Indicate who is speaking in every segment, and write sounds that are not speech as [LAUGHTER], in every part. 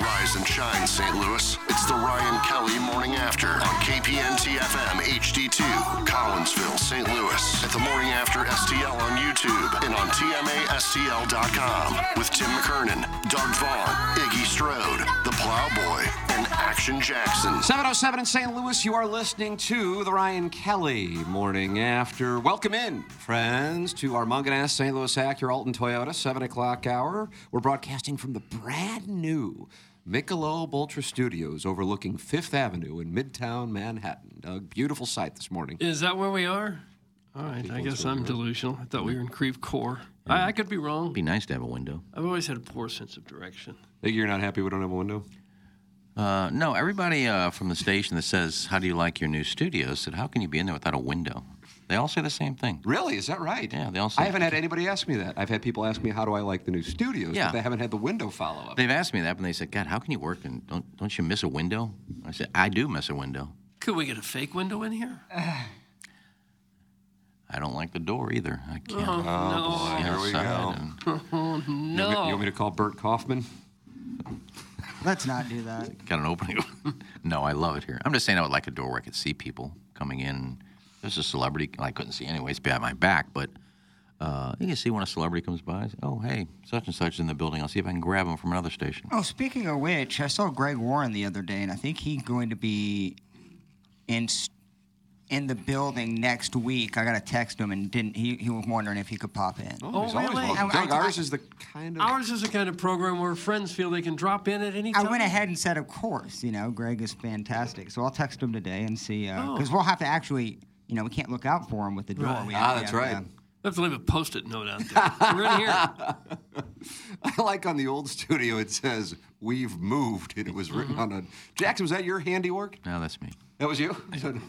Speaker 1: Rise and shine, St. Louis. It's the Ryan Kelly Morning After on KPNT FM HD2, Collinsville, St. Louis. At the Morning After STL on YouTube and on TMASTL.com with Tim McKernan, Doug Vaughn, Iggy Strode, The Plowboy, and Action Jackson.
Speaker 2: 707 in St. Louis, you are listening to the Ryan Kelly Morning After. Welcome in, friends, to our Mungenast St. Louis Acura Alton Toyota, 7 o'clock hour. We're broadcasting from the brand new Michelob Ultra Studios overlooking Fifth Avenue in Midtown Manhattan. Doug, beautiful sight this morning.
Speaker 3: Is that where we are? All right, I guess I'm delusional. I thought we were in Creve Coeur. I, I could be wrong.
Speaker 4: Be nice to have a window.
Speaker 3: I've always had a poor sense of direction.
Speaker 2: Think you're not happy we don't have a window?
Speaker 4: Uh, no, everybody uh, from the station that says, "How do you like your new studio?" said, "How can you be in there without a window?" They all say the same thing.
Speaker 2: Really? Is that right?
Speaker 4: Yeah, they all say.
Speaker 2: I haven't had anybody ask me that. I've had people ask me how do I like the new studios,
Speaker 4: Yeah.
Speaker 2: but they haven't had the window follow up.
Speaker 4: They've asked me that, and they said, "God, how can you work and don't don't you miss a window?" I said, "I do miss a window.
Speaker 3: Could we get a fake window in here? [SIGHS]
Speaker 4: I don't like the door either. I can't.
Speaker 3: Oh, no.
Speaker 4: see oh,
Speaker 2: Here we go.
Speaker 4: and [LAUGHS]
Speaker 3: Oh,
Speaker 2: You want, me,
Speaker 3: no.
Speaker 2: you want me to call Bert Kaufman?
Speaker 5: Let's not do that. [LAUGHS]
Speaker 4: Got an opening. [LAUGHS] no, I love it here. I'm just saying I would like a door where I could see people coming in. There's a celebrity I couldn't see anyways, behind my back, but uh, you can see when a celebrity comes by. say, Oh, hey, such and such is in the building. I'll see if I can grab him from another station.
Speaker 5: Oh, speaking of which, I saw Greg Warren the other day, and I think he's going to be in in the building next week. I got to text him, and didn't he? He was wondering if he could pop in.
Speaker 3: Oh,
Speaker 2: He's always
Speaker 3: really?
Speaker 2: welcome.
Speaker 5: I- I-
Speaker 2: ours is the kind of.
Speaker 3: Ours is the kind of program where friends feel they can drop in at any time.
Speaker 5: I
Speaker 3: time.
Speaker 5: went ahead and said, of course. You know, Greg is fantastic. So I'll text him today and see, because
Speaker 3: Oh.
Speaker 5: we'll have to actually, you know, we can't look out for him with the door.
Speaker 3: Right.
Speaker 5: We
Speaker 2: Ah,
Speaker 5: have to
Speaker 2: that's
Speaker 5: have,
Speaker 2: right.
Speaker 5: uh,
Speaker 3: We have to leave a post-it note out there. We're in here. [LAUGHS]
Speaker 2: I like on the old studio it says "We've moved" and it was written
Speaker 3: Mm-hmm.
Speaker 2: on a. Jackson, was that your handiwork?
Speaker 4: No, that's me.
Speaker 2: That was you.
Speaker 5: and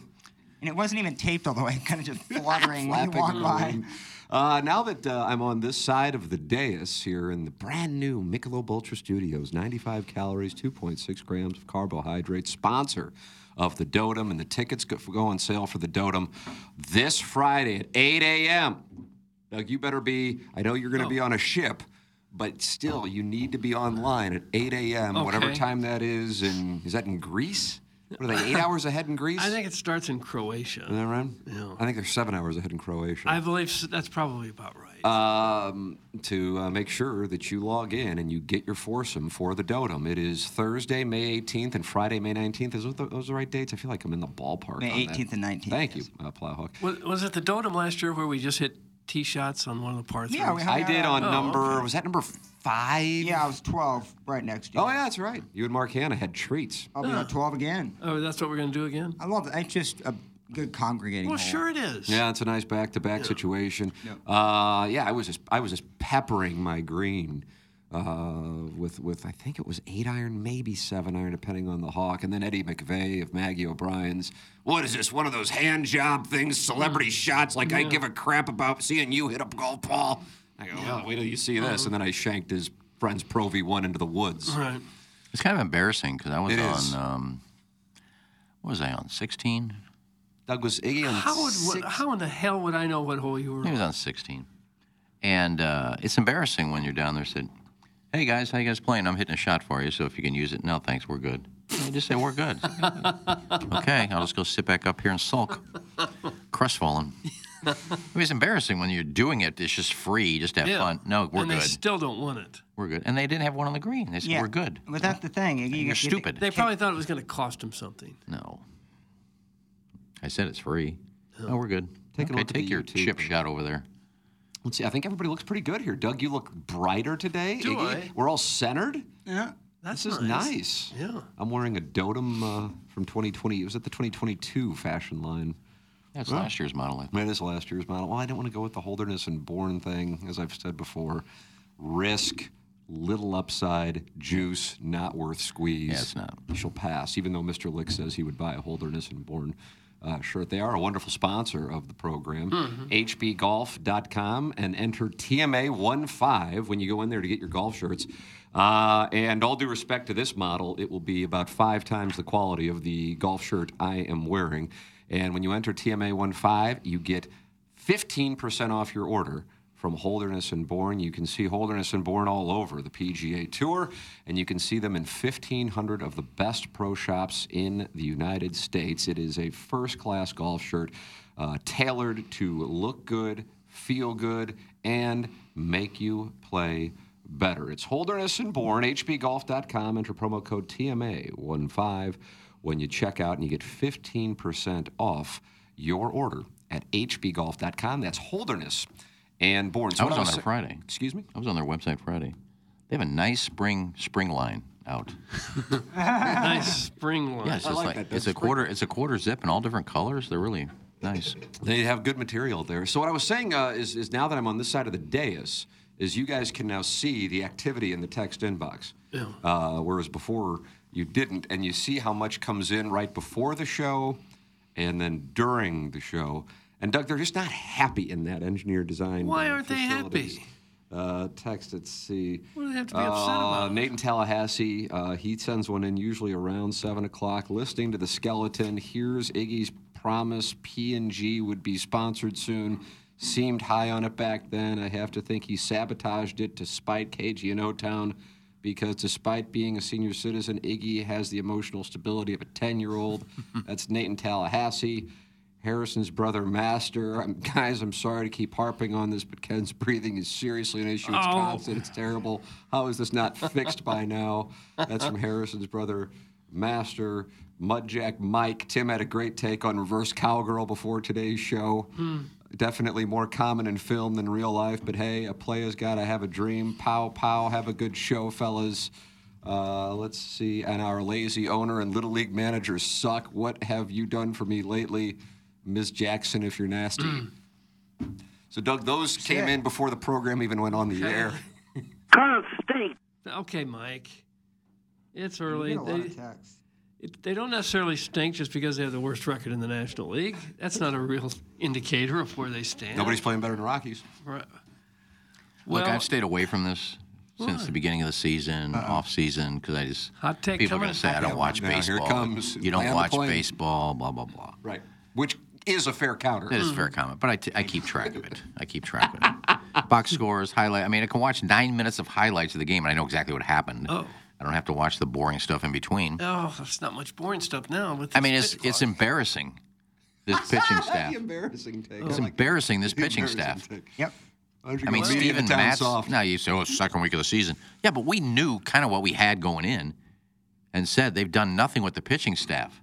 Speaker 5: it wasn't even taped all the way, kind of just [LAUGHS] fluttering when you
Speaker 2: Flapping
Speaker 5: walk
Speaker 2: in the
Speaker 5: by.
Speaker 2: Uh, now that uh, I'm on this side of the dais here in the brand new Michelob Ultra Studios, 95 calories, 2.6 grams of carbohydrates, sponsor of the Dotem, and the tickets go, go on sale for the Dotem this Friday at 8 a.m. Doug, you better be. I know you're going to
Speaker 3: Oh.
Speaker 2: be on a ship. But still, you need to be online at 8 a.m., whatever time that is. And is that in Greece? What are they, eight hours ahead in Greece?
Speaker 3: I think it starts in Croatia.
Speaker 2: Is that right?
Speaker 3: Yeah.
Speaker 2: I think they're seven hours ahead in Croatia.
Speaker 3: I believe that's probably about right.
Speaker 2: Um, to uh, make sure that you log in and you get your foursome for the Dotem. It is Thursday, May 18th, and Friday, May 19th. Is those the, those the right dates? I feel like I'm in the ballpark.
Speaker 5: May
Speaker 2: on that.
Speaker 5: 18th and 19th,
Speaker 2: Thank you,
Speaker 5: yes.
Speaker 2: uh, Plowhawk.
Speaker 3: was, was it the Dotem last year where we just hit tee shots on one of the par threes?
Speaker 5: Yeah, we
Speaker 2: I did on
Speaker 3: Oh,
Speaker 2: number.
Speaker 3: okay.
Speaker 2: Was that number five?
Speaker 5: Yeah, I was 12 right next to you.
Speaker 2: Oh yeah, that's right. You and Mark Hanna had treats.
Speaker 5: I'll be on 12 again.
Speaker 3: Oh, that's what we're going to do again?
Speaker 5: I love it. It's just a good congregating
Speaker 3: Well,
Speaker 5: hole.
Speaker 3: sure it is.
Speaker 2: Yeah, it's a nice back-to-back situation. Uh, yeah, I was just I was just peppering my green uh, with with I think it was eight iron, maybe seven iron, depending on the hawk. And then Eddie McVeigh of Maggie O'Brien's. What is this? One of those hand job things, celebrity shots? Like I give a crap about seeing you hit a golf ball. I go, well, wait till you see this. And then I shanked his friend's Pro V1 into the woods.
Speaker 3: Right.
Speaker 4: It's kind of embarrassing because I was
Speaker 2: It
Speaker 4: on.
Speaker 2: is.
Speaker 4: Um, what was I on? 16.
Speaker 2: Doug was Iggy on
Speaker 3: How, would,
Speaker 2: six.
Speaker 3: how in the hell would I know what hole you were
Speaker 4: He was
Speaker 3: on?
Speaker 4: on 16. And uh, it's embarrassing when you're down there. Said, "Hey guys, how you guys playing? I'm hitting a shot for you. So if you can use it, no thanks, we're good." I just say we're good. [LAUGHS] okay, I'll just go sit back up here and sulk, crestfallen. I mean, it's embarrassing when you're doing it. It's just free, just have
Speaker 3: Yeah.
Speaker 4: fun. No, we're
Speaker 3: and
Speaker 4: good.
Speaker 3: they still don't want it.
Speaker 4: we're good. And they didn't have one on the green. They said
Speaker 5: Yeah,
Speaker 4: we're good.
Speaker 5: But that's the thing. You,
Speaker 4: You're
Speaker 5: you-
Speaker 4: stupid.
Speaker 3: They probably thought it was going to cost them something.
Speaker 4: No. I said it's free. Oh, we're good.
Speaker 2: Take a
Speaker 4: okay,
Speaker 2: look at
Speaker 4: take your
Speaker 2: YouTube.
Speaker 4: chip shot over there.
Speaker 2: Let's see. I think everybody looks pretty good here. Doug, you look brighter today.
Speaker 3: Do
Speaker 2: Iggy.
Speaker 3: I?
Speaker 2: We're all centered.
Speaker 5: Yeah.
Speaker 3: That's
Speaker 2: This is nice.
Speaker 3: Yeah.
Speaker 2: I'm wearing a dotum uh, from 2020. It was at the 2022 fashion line.
Speaker 4: That's last year's model. I think.
Speaker 2: That is last year's model. Well, I didn't want to go with the Holderness and Bourne thing, as I've said before. Risk, little upside, juice, not worth squeeze.
Speaker 4: Yeah, it's not.
Speaker 2: She'll pass, even though Mr. Lick says he would buy a Holderness and Bourne uh, shirt. They are a wonderful sponsor of the program. HBGolf.com and enter TMA15 when you go in there to get your golf shirts. Uh, and all due respect to this model, it will be about five times the quality of the golf shirt I am wearing. And when you enter TMA15, you get 15% off your order from Holderness and Bourne. You can see Holderness and Bourne all over the PGA Tour, and you can see them in 1,500 of the best pro shops in the United States. It is a first class golf shirt uh, tailored to look good, feel good, and make you play better. It's Holderness and Bourne, hbgolf.com. Enter promo code TMA15 when you check out, and you get 15% off your order at hbgolf.com. That's Holderness and Bourne. So
Speaker 4: I was
Speaker 2: what
Speaker 4: on
Speaker 2: sa-
Speaker 4: there Friday.
Speaker 2: Excuse me?
Speaker 4: I was on their website Friday. They have a nice spring spring line out. [LAUGHS]
Speaker 3: nice spring line.
Speaker 4: Yeah, it's
Speaker 2: like
Speaker 4: like, it's a quarter it's a quarter zip in all different colors. They're really nice.
Speaker 2: They have good material there. So what I was saying uh, is, is now that I'm on this side of the dais, is you guys can now see the activity in the text inbox.
Speaker 3: Yeah.
Speaker 2: Uh, whereas before you didn't, and you see how much comes in right before the show, and then during the show. And Doug, they're just not happy in that engineer design.
Speaker 3: Why aren't they happy?
Speaker 2: Uh, text, let's see.
Speaker 3: What do they have to be upset
Speaker 2: Uh,
Speaker 3: about?
Speaker 2: Nate in Tallahassee, uh, he sends one in usually around seven o'clock. Listening to the skeleton, here's Iggy's promise. P and G would be sponsored soon. Seemed high on it back then. I have to think he sabotaged it to spite KG and O Town, because despite being a senior citizen, Iggy has the emotional stability of a ten-year-old. [LAUGHS] That's Nate in Tallahassee. Harrison's brother, Master. I'm, [LAUGHS] guys, I'm sorry to keep harping on this, but Ken's breathing is seriously an issue. It's
Speaker 3: Oh.
Speaker 2: constant. It's terrible. How is this not fixed by now? That's from Harrison's brother, Master. Mudjack Mike. Tim had a great take on reverse cowgirl before today's show. Definitely more common in film than real life, but hey, a player's got to have a dream. Pow, pow. Have a good show, fellas. Uh, let's see. And our lazy owner and little league managers suck. What have you done for me lately, Ms. Jackson? If you're nasty. Mm. So, Doug, those came in before the program even went on the air. [LAUGHS]
Speaker 3: Okay, Mike. It's early.
Speaker 5: Get a lot
Speaker 3: They,
Speaker 5: of
Speaker 3: it, they don't necessarily stink just because they have the worst record in the National League. That's not a real indicator of where they stand.
Speaker 2: Nobody's playing better than the Rockies.
Speaker 3: Right.
Speaker 4: Look, I've stayed away from this since the beginning of the season, off season, because I just
Speaker 3: Hot take
Speaker 4: people are going to say I don't watch
Speaker 2: Now, here it
Speaker 4: baseball.
Speaker 2: comes.
Speaker 4: You don't
Speaker 2: Land
Speaker 4: watch baseball. Blah blah blah.
Speaker 2: Right. Which is a fair counter.
Speaker 4: That is a fair mm-hmm. comment, but I, t- I keep track of it. I keep track of it. Box [LAUGHS] scores, highlight. I mean, I can watch nine minutes of highlights of the game, and I know exactly what happened.
Speaker 3: Oh.
Speaker 4: I don't have to watch the boring stuff in between.
Speaker 3: Oh, there's not much boring stuff now. With
Speaker 4: I mean, it's
Speaker 3: pitch
Speaker 4: it's embarrassing. This [LAUGHS] pitching staff.
Speaker 2: Embarrassing take.
Speaker 4: It's
Speaker 2: oh like
Speaker 4: embarrassing. This pitching
Speaker 2: embarrassing
Speaker 4: staff.
Speaker 2: take.
Speaker 5: Yep.
Speaker 2: Why don't you
Speaker 4: I mean, Steven Matz.
Speaker 2: soft?
Speaker 4: Now you say, "Oh, it's second week of the season." Yeah, but we knew kind of what we had going in, and said they've done nothing with the pitching staff.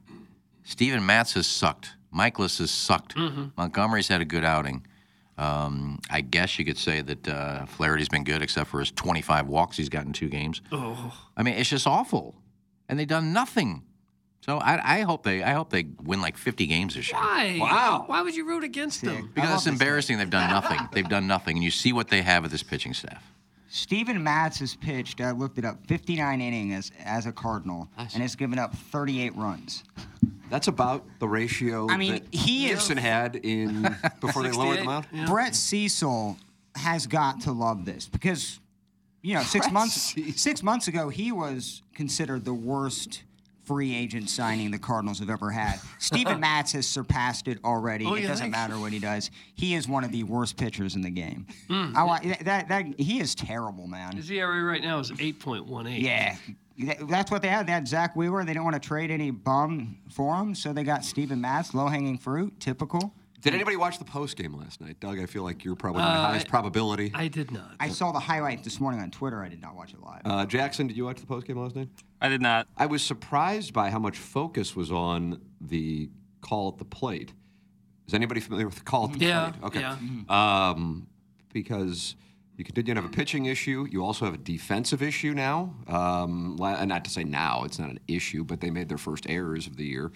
Speaker 4: Steven Matz has sucked. Mikolas has sucked. Montgomery's had a good outing. Um, I guess you could say that uh, Flaherty's been good, except for his 25 walks he's gotten two games.
Speaker 3: Oh,
Speaker 4: I mean, it's just awful, and they've done nothing. So I, I hope they, I hope they win like 50 games this year.
Speaker 3: why?
Speaker 2: Wow.
Speaker 3: Why would you root against them?
Speaker 4: Because it's
Speaker 5: this
Speaker 4: embarrassing. They've done nothing. They've done nothing, and you see what they have with this pitching staff.
Speaker 5: Steven Matz has pitched, I looked it up, 59 innings as, as a Cardinal, and has given up 38 runs.
Speaker 2: That's about the ratio
Speaker 5: I mean,
Speaker 2: that
Speaker 5: he is-
Speaker 2: Gibson had in [LAUGHS] before they lowered them
Speaker 3: 68,
Speaker 2: out.
Speaker 3: yeah.
Speaker 5: Brett Cecil has got to love this because, you know, six
Speaker 2: Brett
Speaker 5: months
Speaker 2: Cecil.
Speaker 5: six months ago he was considered the worst free agent signing the Cardinals have ever had. Steven [LAUGHS] Matz has surpassed it already.
Speaker 3: Oh,
Speaker 5: it doesn't
Speaker 3: think?
Speaker 5: matter what he does. He is one of the worst pitchers in the game.
Speaker 3: Hmm.
Speaker 5: I that, that he is terrible, man.
Speaker 3: His ERA right now is 8.18.
Speaker 5: Yeah. That's what they had. They had Zack Wheeler. They didn't want to trade any bum for him, so they got Steven Matz, low hanging fruit, typical.
Speaker 2: Did anybody watch the post game last night, Doug? I feel like you're probably the
Speaker 3: Uh,
Speaker 2: highest probability.
Speaker 3: I did not.
Speaker 5: I saw the highlight this morning on Twitter. I did not watch it live.
Speaker 2: Uh, Jackson, did you watch the post game last night?
Speaker 6: I did not.
Speaker 2: I was surprised by how much focus was on the call at the plate. Is anybody familiar with the call at the
Speaker 3: Yeah,
Speaker 2: plate? Okay.
Speaker 3: yeah.
Speaker 2: Um, because you continue to have a pitching issue. You also have a defensive issue now. Um, la- and not to say now, it's not an issue, but they made their first errors of the year,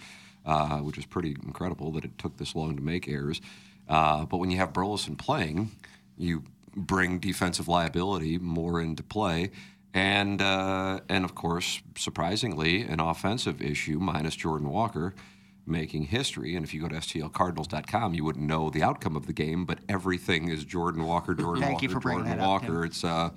Speaker 2: uh, which is pretty incredible that it took this long to make errors. Uh, but when you have Burleson playing, you bring defensive liability more into play. And, uh, and of course, surprisingly, an offensive issue minus Jordan Walker making history. And if you go to STLCardinals.com, you wouldn't know the outcome of the game, but everything is Jordan Walker, Jordan
Speaker 5: Thank
Speaker 2: Walker,
Speaker 5: you for
Speaker 2: Jordan
Speaker 5: that up,
Speaker 2: Walker. It's uh,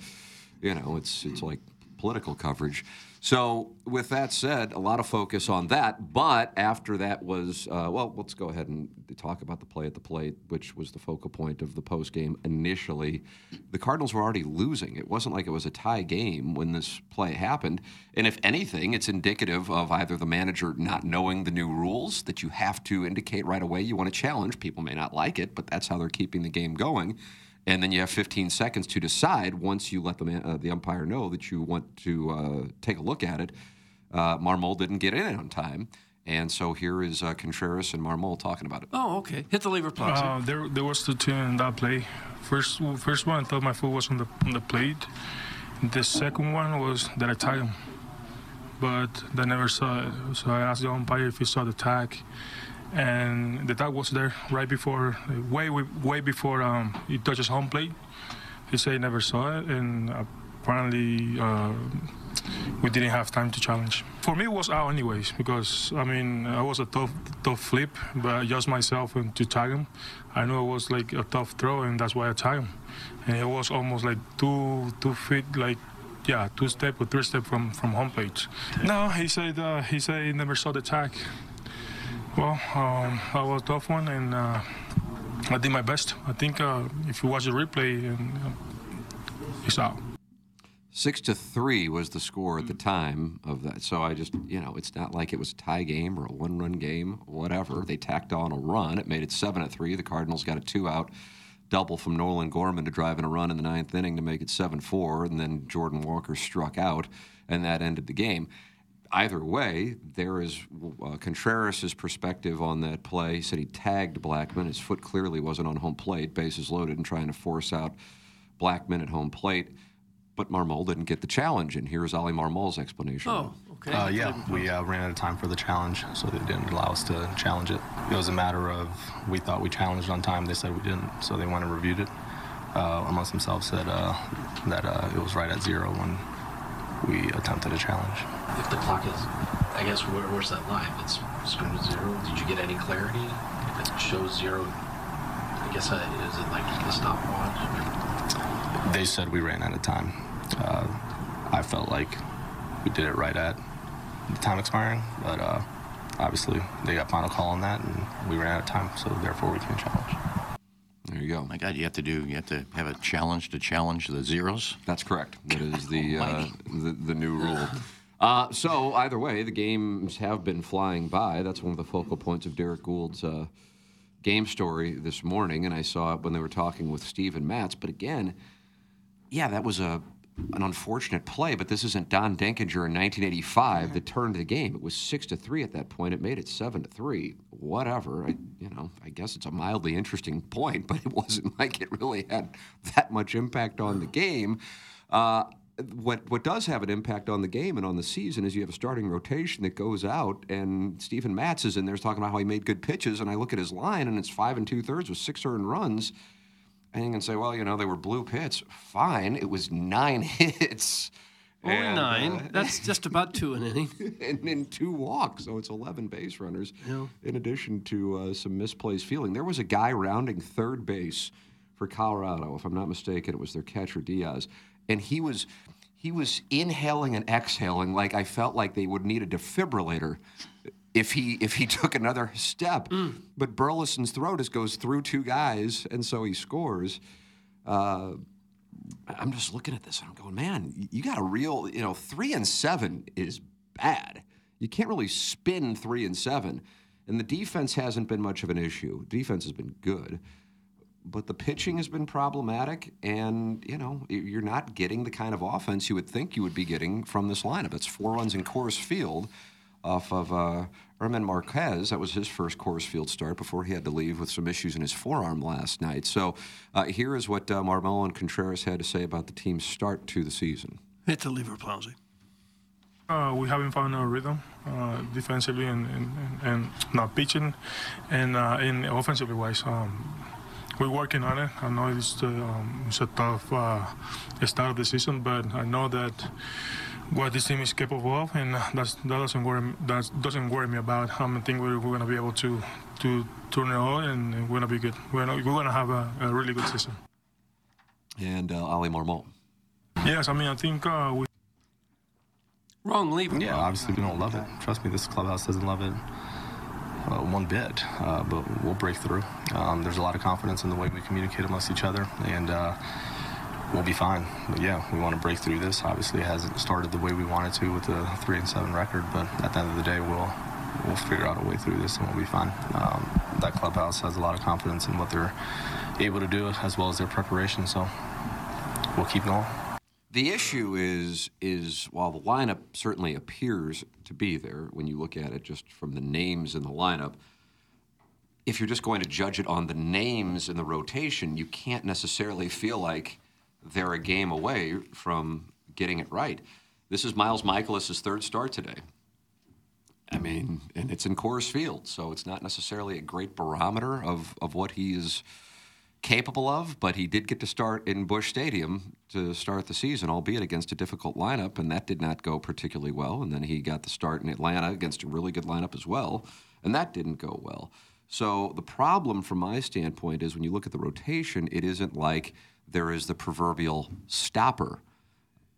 Speaker 2: you know, it's it's like political coverage. So with that said, a lot of focus on that. But after that was uh, well, let's go ahead and talk about the play at the plate, which was the focal point of the post game initially. The Cardinals were already losing. It wasn't like it was a tie game when this play happened. And if anything, it's indicative of either the manager not knowing the new rules that you have to indicate right away you want to challenge. People may not like it, but that's how they're keeping the game going and then you have 15 seconds to decide once you let the, man, uh, the umpire know that you want to uh, take a look at it. Uh, Marmol didn't get in on time, and so here is uh, Contreras and Marmol talking about it.
Speaker 3: Oh, okay. Hit the lever, Plexi.
Speaker 7: Uh, there, there was two teams in that play. First, first one, I thought my foot was on the on the plate. The second one was that I tagged him, but they never saw it. So I asked the umpire if he saw the tag, and the tag was there right before, way way, before um, he touches home plate. He said he never saw it, and apparently. Uh, we didn't have time to challenge. For me, it was out anyways because I mean it was a tough, tough flip, but just myself and to tag him. I knew it was like a tough throw, and that's why I tagged him. And it was almost like two, two feet, like yeah, two step or three step from from home plate. No, he said uh, he said he never saw the tag. Well, um, that was a tough one, and uh, I did my best. I think uh, if you watch the replay, and uh, it's out.
Speaker 2: Six to three was the score at the time of that. So I just, you know, it's not like it was a tie game or a one-run game, whatever. They tacked on a run. It made it seven to three. The Cardinals got a two-out double from Nolan Gorman to drive in a run in the ninth inning to make it seven-four, and then Jordan Walker struck out, and that ended the game. Either way, there is uh, Contreras' perspective on that play. He said he tagged Blackmon. His foot clearly wasn't on home plate, bases loaded, and trying to force out Blackmon at home plate but Marmol didn't get the challenge. And here's Oli Marmol's explanation.
Speaker 3: Oh, okay.
Speaker 8: Uh, yeah, we uh, ran out of time for the challenge, so they didn't allow us to challenge it. It was a matter of we thought we challenged on time. They said we didn't, so they went and reviewed it. Uh, amongst themselves, said uh, that uh, it was right at zero when we attempted a challenge.
Speaker 9: If the clock is, I guess, where, where's that line? If it's screwed to zero, did you get any clarity? If it shows zero, I guess, uh, is it like a stopwatch?
Speaker 8: They said we ran out of time. Uh, I felt like we did it right at the time expiring, but uh, obviously they got final call on that, and we ran out of time, so therefore we can't challenge.
Speaker 2: You go.
Speaker 4: My God, you have to do. You have to have a challenge to challenge the zeros.
Speaker 2: That's correct. That is the uh, the, the new rule. Uh, so either way, the games have been flying by. That's one of the focal points of Derrick Goold's uh, game story this morning, and I saw it when they were talking with Steven Matz. But again, yeah, that was a an unfortunate play, but this isn't Don Denkinger in 1985 that turned the game. It was six to three at that point. It made it seven to three. Whatever. I, you know, I guess it's a mildly interesting point, but it wasn't [LAUGHS] like it really had that much impact on the game. Uh, what what does have an impact on the game and on the season is you have a starting rotation that goes out, and Stephen Matz is in there talking about how he made good pitches, and I look at his line, and it's five and two thirds with six earned runs. And you can say, well, you know, they were blue hits. Fine. It was nine [LAUGHS] hits.
Speaker 3: Only
Speaker 2: and,
Speaker 3: nine.
Speaker 2: uh,
Speaker 3: That's just about two an inning. [LAUGHS]
Speaker 2: and then two walks. So it's 11 base runners, in addition to uh, some misplaced fielding. There was a guy rounding third base for Colorado, if I'm not mistaken. It was their catcher Diaz, and he was he was inhaling and exhaling like I felt like they would need a defibrillator if he if he [LAUGHS] took another step. But Burleson's throw just goes through two guys, and so he scores. Uh, I'm just looking at this and I'm going, man, you got a real, you know, three and seven is bad. You can't really spin three and seven. And the defense hasn't been much of an issue. Defense has been good, but the pitching has been problematic. And, you know, you're not getting the kind of offense you would think you would be getting from this lineup. It's four runs in Coors Field off of uh, German Marquez. That was his first Coors Field start before he had to leave with some issues in his forearm last night. So uh, here is what uh, Marmol and Contreras had to say about the team's start to the season.
Speaker 3: It's a lever, Plowsy.
Speaker 7: Uh, we haven't found our rhythm uh, defensively and, and, and not pitching, and uh, in offensively wise. Um, we're working on it. I know it's, uh, um, it's a tough uh, start of the season, but I know that what this team is capable of, and that's, that doesn't worry that doesn't worry me about. I um, think we're, we're going to be able to to turn it on, and we're going to be good. We're gonna, we're going to have a, a, really good season.
Speaker 2: And uh, Oli Marmol.
Speaker 7: Yes, I mean I think uh, we.
Speaker 3: Wrong lever.
Speaker 8: Yeah, obviously we don't love it. Trust me, this clubhouse doesn't love it uh, one bit, uh, but we'll break through. Um, there's a lot of confidence in the way we communicate amongst each other, and uh, we'll be fine. But yeah, we want to break through this. Obviously, it hasn't started the way we wanted to with the three and seven record, but at the end of the day, we'll we'll figure out a way through this and we'll be fine. Um, that clubhouse has a lot of confidence in what they're able to do as well as their preparation, so we'll keep going.
Speaker 2: The issue is is while the lineup certainly appears to be there when you look at it just from the names in the lineup, if you're just going to judge it on the names in the rotation, you can't necessarily feel like they're a game away from getting it right. This is Miles Mikolas' third start today. I mean, and it's in Coors Field, so it's not necessarily a great barometer of, of what he is capable of, but he did get to start in Busch Stadium to start the season, albeit against a difficult lineup, and that did not go particularly well. And then he got the start in Atlanta against a really good lineup as well, and that didn't go well. So the problem from my standpoint is when you look at the rotation, it isn't like there is the proverbial stopper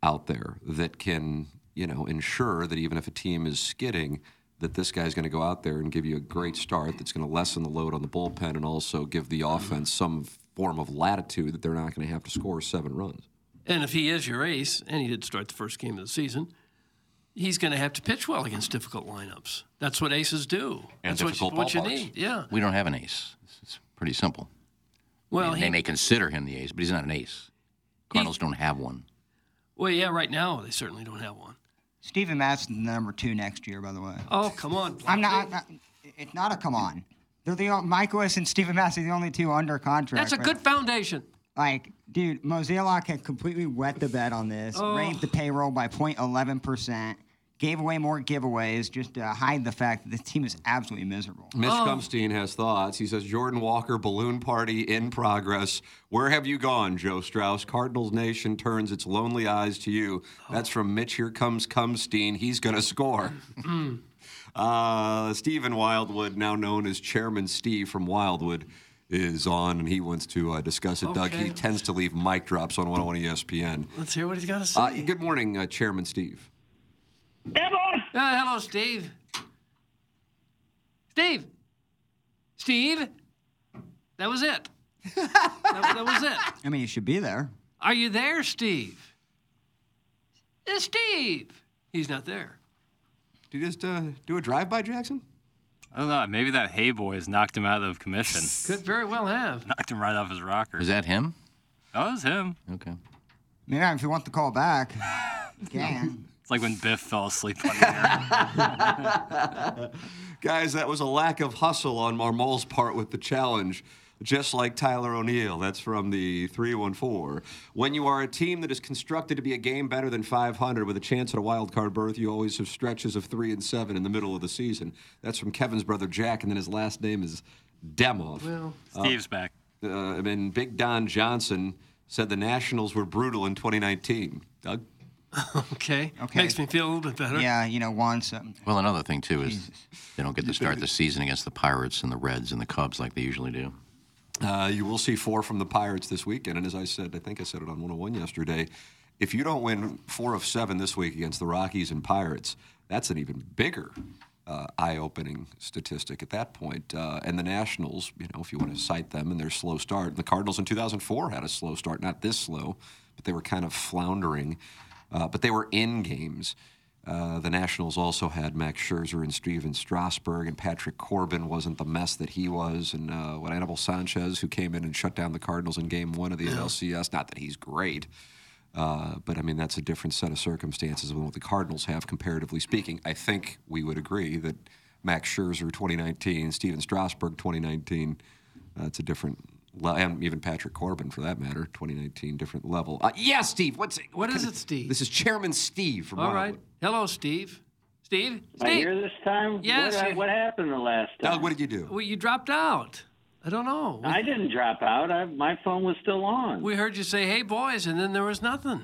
Speaker 2: out there that can, you know, ensure that even if a team is skidding, that this guy's going to go out there and give you a great start that's going to lessen the load on the bullpen and also give the offense some form of latitude that they're not going to have to score seven runs.
Speaker 3: And if he is your ace, and he did start the first game of the season, he's going to have to pitch well against difficult lineups. That's what aces do.
Speaker 4: And
Speaker 3: That's what you, what you need. Yeah.
Speaker 4: We don't have an ace. It's- It's pretty simple.
Speaker 3: Well,
Speaker 4: they,
Speaker 3: he-
Speaker 4: they may consider him the ace, but he's not an ace. Cardinals don't have one.
Speaker 3: Well, yeah, right now they certainly don't have one.
Speaker 5: Steven Madison's number two next year, by the way.
Speaker 3: Oh, come on.
Speaker 5: I'm not. I'm not- it's not a come on. They're the o- Mikolas and Steven Madison are the only two under contract.
Speaker 3: That's a
Speaker 5: right
Speaker 3: good foundation.
Speaker 5: Like, dude, Mozeliak had completely wet the bed on this,
Speaker 3: Oh.
Speaker 5: raised the payroll by 0.11%, gave away more giveaways just to hide the fact that this team is absolutely miserable.
Speaker 2: Mitch
Speaker 3: Oh.
Speaker 2: Kumstein has thoughts. He says Jordan Walker balloon party in progress. Where have you gone, Joe Strauss? Cardinals Nation turns its lonely eyes to you. That's from Mitch. Here comes Kumstein. He's going to score. [LAUGHS] uh, Stephen Wildwood, now known as Chairman Steve from Wildwood, is on, and he wants to uh, discuss it. Doug, he tends to leave mic drops on 101 ESPN.
Speaker 3: Let's hear what he's got to say.
Speaker 2: Uh, good morning, uh, Chairman Steve.
Speaker 3: Uh, hello, Steve. Steve. Steve. That was it. that, that was it. [LAUGHS]
Speaker 5: I mean, you should be there.
Speaker 3: Are you there, Steve? Uh, Steve. He's not there.
Speaker 2: Did you just uh, do a drive-by, Jackson?
Speaker 6: I don't know. Maybe that Hay boy has knocked him out of commission. [LAUGHS]
Speaker 3: Could very well have.
Speaker 6: knocked him right off his rocker.
Speaker 4: Is that him?
Speaker 6: That was him.
Speaker 4: Okay.
Speaker 5: Yeah, if you want the call back, you can. [LAUGHS]
Speaker 6: It's like when Biff fell asleep on the air. [LAUGHS]
Speaker 2: Guys, that was a lack of hustle on Marmol's part with the challenge. Just like Tyler O'Neill. That's from the 314. When you are a team that is constructed to be a game better than 500 with a chance at a wild card berth, you always have stretches of 3 and 7 in the middle of the season. That's from Kevin's brother Jack, and then his last name is Demoff.
Speaker 3: Well,
Speaker 6: Steve's back.
Speaker 2: Uh, and Big Don Johnson said the Nationals were brutal in 2019. Doug? [LAUGHS]
Speaker 3: Okay.
Speaker 5: Okay.
Speaker 3: Makes me feel a little bit better.
Speaker 5: Yeah, you know, once. Um,
Speaker 4: Well, another thing too is they don't get to start the season against the Pirates and the Reds and the Cubs like they usually do.
Speaker 2: Uh, you will see four from the Pirates this weekend. And as I said, I think I said it on 101 yesterday. If you don't win four of seven this week against the Rockies and Pirates, that's an even bigger uh, eye-opening statistic at that point. Uh, and the Nationals, you know, if you want to cite them and their slow start, the Cardinals in 2004 had a slow start, not this slow, but they were kind of floundering. Uh, but they were in games. Uh, the Nationals also had Max Scherzer and Stephen Strasburg, and Patrick Corbin wasn't the mess that he was. And uh, what Anibal Sanchez, who came in and shut down the Cardinals in Game One of the NLCS. Not that he's great, uh, but I mean that's a different set of circumstances than what the Cardinals have, comparatively speaking. I think we would agree that Max Scherzer 2019, Stephen Strasburg 2019, uh, it's a different. Le- and even Patrick Corbin, for that matter, 2019, different level. Uh, yeah, Steve. What's
Speaker 3: What is it, Steve?
Speaker 2: This is Chairman Steve from
Speaker 3: All right.
Speaker 2: Wildwood.
Speaker 3: Hello, Steve. Steve?
Speaker 10: Am I
Speaker 3: Steve?
Speaker 10: here this time?
Speaker 3: Yes.
Speaker 10: What,
Speaker 3: you-
Speaker 10: what happened the last time?
Speaker 2: Doug, what did you do?
Speaker 3: Well, you dropped out. I don't know. We,
Speaker 10: I didn't drop out. I, my phone was still on.
Speaker 3: we heard you say, "Hey, boys," and then there was nothing.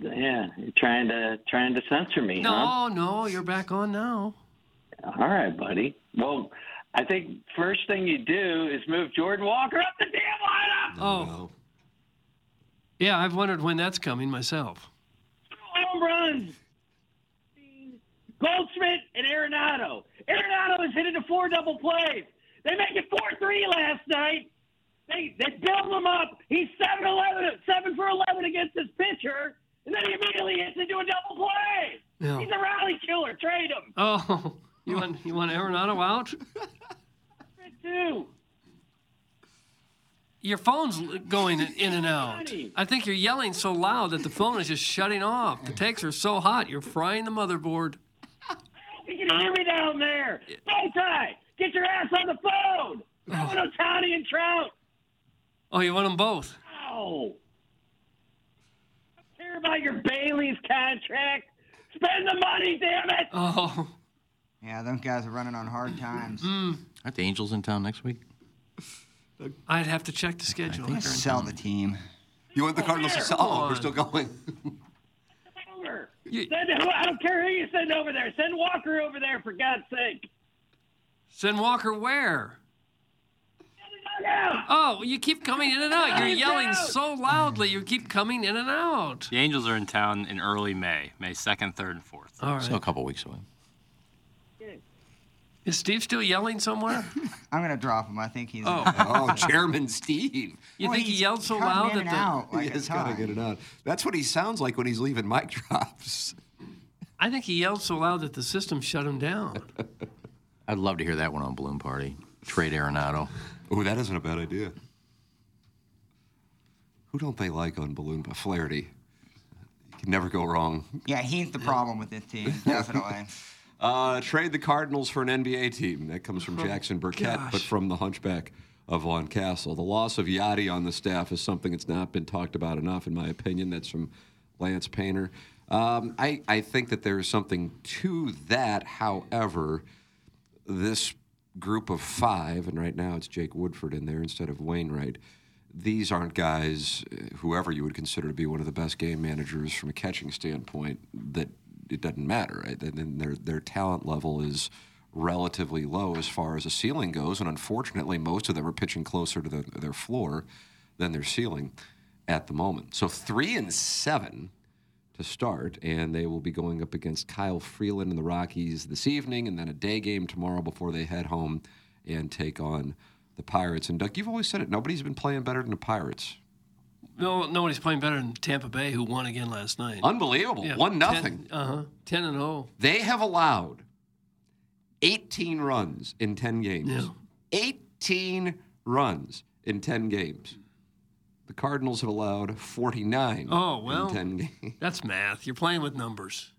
Speaker 10: yeah, you're trying to trying to censor me,
Speaker 3: No,
Speaker 10: huh?
Speaker 3: no, you're back on now.
Speaker 10: All right, buddy. Well, I think first thing you do is move Jordan Walker up the damn lineup.
Speaker 3: Oh. Yeah, I've wondered when that's coming myself.
Speaker 10: Home runs. Goldschmidt and Arenado. Arenado has hit into four double plays. They make it four three last night. They they build him up. He's 7 11, 7 for eleven against his pitcher, and then he immediately hits into a double play.
Speaker 3: Yeah.
Speaker 10: He's a rally killer. Trade him.
Speaker 3: Oh, you want you want Arenado out?
Speaker 10: Two.
Speaker 3: Your phone's going in and out. I think you're yelling so loud that the phone is just shutting off. The takes are so hot, you're frying the motherboard.
Speaker 10: You can hear me down there. Bowtie, get your ass on the phone. I want Ohtani and Trout.
Speaker 3: Oh, you want them both?
Speaker 10: Ow. I care about your Bailey's contract. Spend the money, damn it.
Speaker 3: Oh.
Speaker 5: Yeah, those guys are running on hard times. Mm-hmm. Mm.
Speaker 4: Aren't the Angels in town next week?
Speaker 3: I'd have to check the schedule.
Speaker 5: Let's sell the team.
Speaker 2: You want the oh, Cardinals to sell? Oh, we're still going.
Speaker 10: Over. Send, I don't care who you send over there. Send Walker over there, for God's sake.
Speaker 3: Send Walker where?
Speaker 10: Yeah.
Speaker 3: Oh, you keep coming in and out. You're yelling so loudly, you keep coming in and out.
Speaker 6: The Angels are in town in early May, May 2nd, 3rd, and 4th.
Speaker 3: All right.
Speaker 4: Still a couple weeks away.
Speaker 3: Is Steve still yelling somewhere? [LAUGHS]
Speaker 5: I'm gonna drop him. I think he's.
Speaker 3: Oh.
Speaker 2: oh, Chairman Steve.
Speaker 3: You
Speaker 5: Well,
Speaker 3: think he
Speaker 5: he's
Speaker 3: yelled so loud
Speaker 5: in
Speaker 3: that
Speaker 5: and
Speaker 3: the
Speaker 5: out [LAUGHS] like
Speaker 2: he
Speaker 5: a
Speaker 2: has got to get it out. That's what he sounds like when he's leaving mic [LAUGHS] drops.
Speaker 3: I think he yelled so loud that the system shut him down.
Speaker 4: I'd love to hear that one on Balloon Party. Trade Arenado.
Speaker 2: Oh, that isn't a bad idea. Who don't they like on Balloon? Flaherty. You can never go wrong.
Speaker 5: Yeah, he's the problem with this team, definitely.
Speaker 2: Uh, trade the Cardinals for an NBA team. That comes from
Speaker 5: Oh,
Speaker 2: Jackson Burkett, but from the hunchback of Von Castle. The loss of Yadi on the staff is something that's not been talked about enough, in my opinion. That's from Lance Painter. Um, I, I think that there's something to that. However, this group of five, and right now it's Jake Woodford in there instead of Wainwright. These aren't guys, uh, whoever you would consider to be one of the best game managers from a catching standpoint, that it doesn't matter. Right? And their their talent level is relatively low as far as the ceiling goes, and unfortunately, most of them are pitching closer to the, their floor than their ceiling at the moment. So three and seven to start, and they will be going up against Kyle Freeland and the Rockies this evening, and then a day game tomorrow before they head home and take on the Pirates. And Doug, you've always said it. Nobody's been playing better than the Pirates.
Speaker 3: No, nobody's playing better than Tampa Bay, who won again last night.
Speaker 2: Unbelievable. One nothing.
Speaker 3: Uh huh. Ten and oh.
Speaker 2: They have allowed 18 runs in 10 games. Yeah. 18 runs in 10 games. The Cardinals have allowed 49
Speaker 3: Oh well.
Speaker 2: in 10 games. [LAUGHS]
Speaker 3: That's math. You're playing with numbers.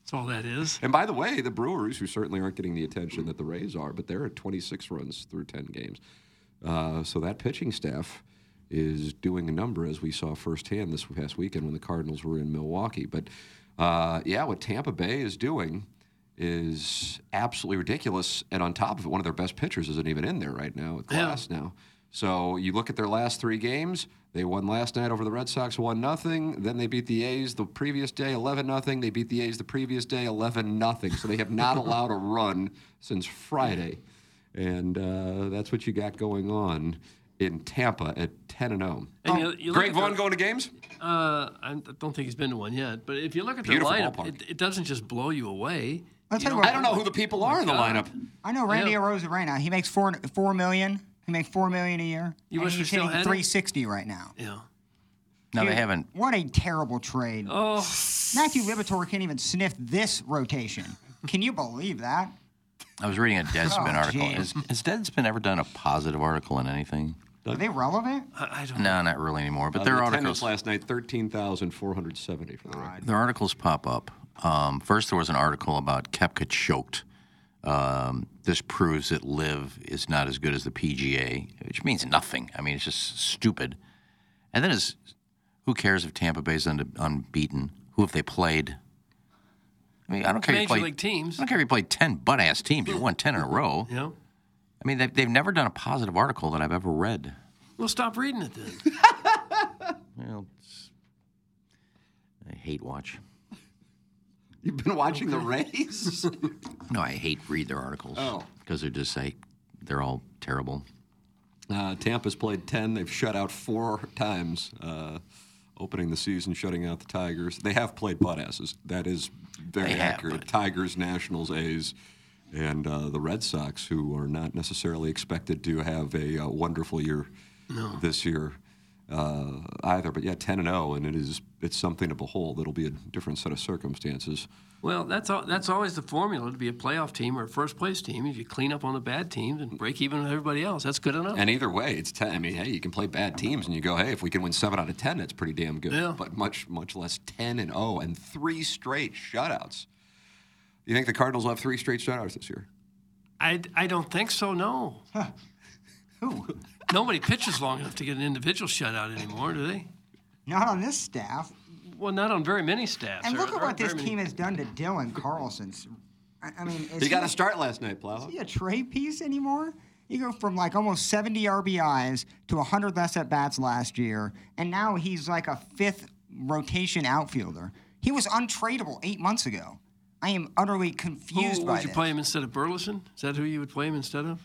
Speaker 3: That's all that is.
Speaker 2: And by the way, the Brewers, who certainly aren't getting the attention that the Rays are, but they're at 26 runs through 10 games. Uh, so that pitching staff is doing a number, as we saw firsthand this past weekend when the Cardinals were in Milwaukee. But uh, yeah, what Tampa Bay is doing is absolutely ridiculous. And on top of it, one of their best pitchers isn't even in there right now with Glasnow. So you look at their last three games. They won last night over the Red Sox, one nothing. Then they beat the A's the previous day, eleven nothing. They beat the A's the previous day, eleven nothing. So they have not [LAUGHS] allowed a run since Friday, and uh, that's what you got going on in Tampa at ten and zero.
Speaker 3: And you- you
Speaker 2: Greg Vaughn
Speaker 3: the-
Speaker 2: going to games?
Speaker 3: Uh, I don't think he's been to one yet. But if you look at the
Speaker 2: Beautiful
Speaker 3: lineup, it, it doesn't just blow you away.
Speaker 5: I'll
Speaker 3: You
Speaker 5: tell you
Speaker 3: know-
Speaker 2: I don't know who the people are in the lineup.
Speaker 5: I know Randy
Speaker 3: Yeah.
Speaker 5: Rosa right now. He makes four four million. He makes four million a year.
Speaker 3: You
Speaker 5: and
Speaker 3: wish we
Speaker 5: he's
Speaker 3: still
Speaker 5: hitting 360 right now.
Speaker 3: Yeah.
Speaker 4: No, they haven't.
Speaker 5: What a terrible trade.
Speaker 3: Oh.
Speaker 5: Matthew Liberatore can't even sniff this rotation. Can you believe that?
Speaker 4: I was reading a Deadspin [LAUGHS]
Speaker 5: Oh,
Speaker 4: article. Has, has Deadspin ever done a positive article in anything?
Speaker 5: Are they relevant?
Speaker 3: I, I don't
Speaker 4: No, not really anymore. But
Speaker 2: Uh,
Speaker 4: their
Speaker 2: the
Speaker 4: articles,
Speaker 2: attendance last night, 13,470 for the record.
Speaker 4: their articles pop up. Um, first, there was an article about Koepka choked. Um, this proves that LIV is not as good as the PGA, which means nothing. I mean, it's just stupid. And then is who cares if Tampa Bay's un- unbeaten? Who have they played? I mean, I don't care. if you
Speaker 3: Major league teams.
Speaker 4: I don't care if you played ten butt ass teams. You won ten in a row.
Speaker 3: Yeah.
Speaker 4: I mean, they've, they've never done a positive article that I've ever read.
Speaker 3: Well, stop reading it then. [LAUGHS]
Speaker 4: Well, it's- I hate watch.
Speaker 2: You've been watching the Rays? [LAUGHS]
Speaker 4: No, I hate read their articles.
Speaker 2: Oh.
Speaker 4: because they're just like they're all terrible.
Speaker 2: Uh, Tampa's played 10. They've shut out four times, uh, opening the season, shutting out the Tigers. They have played butt asses. That is very
Speaker 4: They have,
Speaker 2: accurate. Tigers, Nationals, A's, and uh, the Red Sox, who are not necessarily expected to have a uh, wonderful year this year uh, either. But yeah, 10 and 0, and it is it's something to behold. It'll be a different set of circumstances.
Speaker 3: Well, that's all, that's always the formula to be a playoff team or a first place team. If you clean up on the bad teams and break even with everybody else, that's good enough.
Speaker 2: And either way, it's 10. I mean, hey, you can play bad teams and you go, hey, if we can win 7 out of 10, that's pretty damn good.
Speaker 3: Yeah.
Speaker 2: But much, much less 10 and 0 and three straight shutouts. You think the Cardinals will have three straight shutouts this year?
Speaker 3: I, I don't think so. No.
Speaker 5: Who?
Speaker 3: Nobody pitches long enough to get an individual shutout anymore, do they?
Speaker 5: Not on this staff.
Speaker 3: Well, not on very many staffs.
Speaker 5: And look
Speaker 3: there
Speaker 5: at what this
Speaker 3: many-
Speaker 5: team has done to Dylan Carlson. I, I mean, is
Speaker 2: He got
Speaker 5: he-
Speaker 2: a start last night, Plow.
Speaker 5: Is he a trade piece anymore? You go from like almost 70 RBIs to 100 less at bats last year, and now he's like a fifth rotation outfielder. He was untradeable eight months ago. I am utterly confused
Speaker 3: Who
Speaker 5: by
Speaker 3: would you
Speaker 5: this.
Speaker 3: play him instead of Burleson? Is that who you would play him instead of?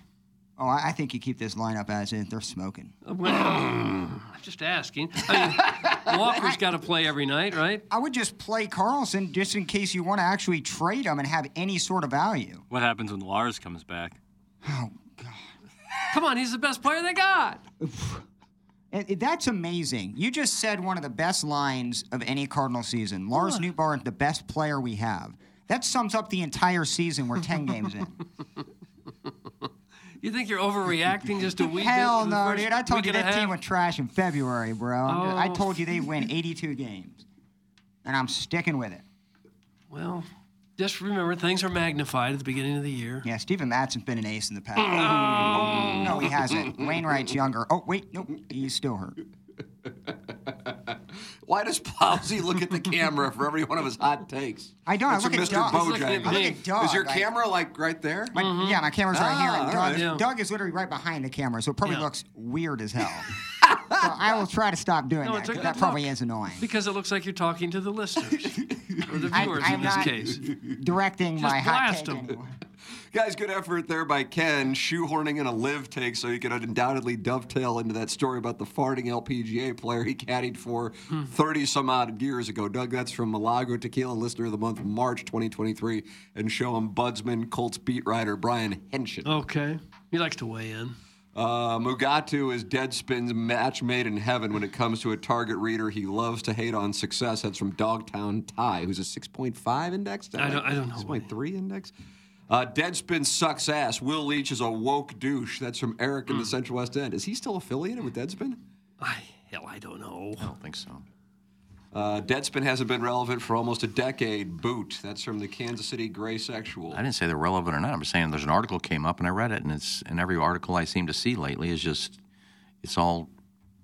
Speaker 5: Oh, I, I think you keep this lineup as is. They're smoking.
Speaker 3: Uh, Well, [CLEARS THROAT] I'm just asking. I mean, [LAUGHS] Walker's got to play every night, right?
Speaker 5: I would just play Carlson just in case you want to actually trade him and have any sort of value.
Speaker 6: What happens when Lars comes back? Oh, God.
Speaker 3: Come on, he's the best player they got. [SIGHS]
Speaker 5: And- and that's amazing. You just said one of the best lines of any Cardinal season. Lars Nootbaar, the best player we have. That sums up the entire season. We're 10 games in.
Speaker 3: You think you're overreacting just a week?
Speaker 5: Hell no, dude. I told you that team was trash in February, bro. Just- I
Speaker 3: Oh.
Speaker 5: told you they'd win 82 games. And I'm sticking with it.
Speaker 3: Well, just remember things are magnified at the beginning of the year.
Speaker 5: Yeah, Stephen Mattsson's been an ace in the past. Oh, no, he hasn't. Wainwright's younger. Oh, wait, nope. He's still hurt.
Speaker 2: Why does Plowsy look at the camera for every one of his hot takes?
Speaker 5: I don't. I
Speaker 2: That's
Speaker 5: look at
Speaker 2: Mr.
Speaker 5: Doug. I look at
Speaker 2: Bojangles.
Speaker 5: Doug,
Speaker 2: Is your
Speaker 5: like-
Speaker 2: camera like right there?
Speaker 5: My, Yeah, my camera's right here.
Speaker 2: Ah,
Speaker 5: And Doug,
Speaker 2: right.
Speaker 5: Doug is literally right behind the camera, so it probably
Speaker 3: Yeah.
Speaker 5: looks weird as hell. [LAUGHS] so I will try to stop doing
Speaker 3: No,
Speaker 5: that.
Speaker 3: it's a
Speaker 5: 'cause that probably
Speaker 3: look.
Speaker 5: is annoying.
Speaker 3: Because it looks like you're talking to the listeners or the viewers
Speaker 5: I'm
Speaker 3: in this
Speaker 5: not
Speaker 3: case.
Speaker 5: Directing
Speaker 3: Just
Speaker 5: my hot
Speaker 3: blast
Speaker 5: take
Speaker 3: 'em.
Speaker 2: Guys, good effort there by Ken, shoehorning in a live take so you could undoubtedly dovetail into that story about the farting LPGA player he caddied for 30 some odd years ago. Doug, that's from Malago Tequila, listener of the month, March 2023, and show him Budsman, Colts beat writer Brian Henshin.
Speaker 3: Okay. He likes to weigh in.
Speaker 2: Uh, Mugatu is Deadspin's match made in heaven when it comes to a target reader. He loves to hate on success. That's from Dogtown Ty, who's a 6.5 index.
Speaker 3: I don't- I don't know.
Speaker 2: 6.3 index. Uh, Deadspin sucks ass. Will Leitch is a woke douche. That's from Eric in the Central West End. Is he still affiliated with Deadspin?
Speaker 3: I, hell, I don't know.
Speaker 4: I don't think so.
Speaker 2: Uh, Deadspin hasn't been relevant for almost a decade. Boot. That's from the Kansas City Gray Sexual.
Speaker 4: I didn't say they're relevant or not. I'm just saying there's an article came up and I read it, and it's and every article I seem to see lately is just it's all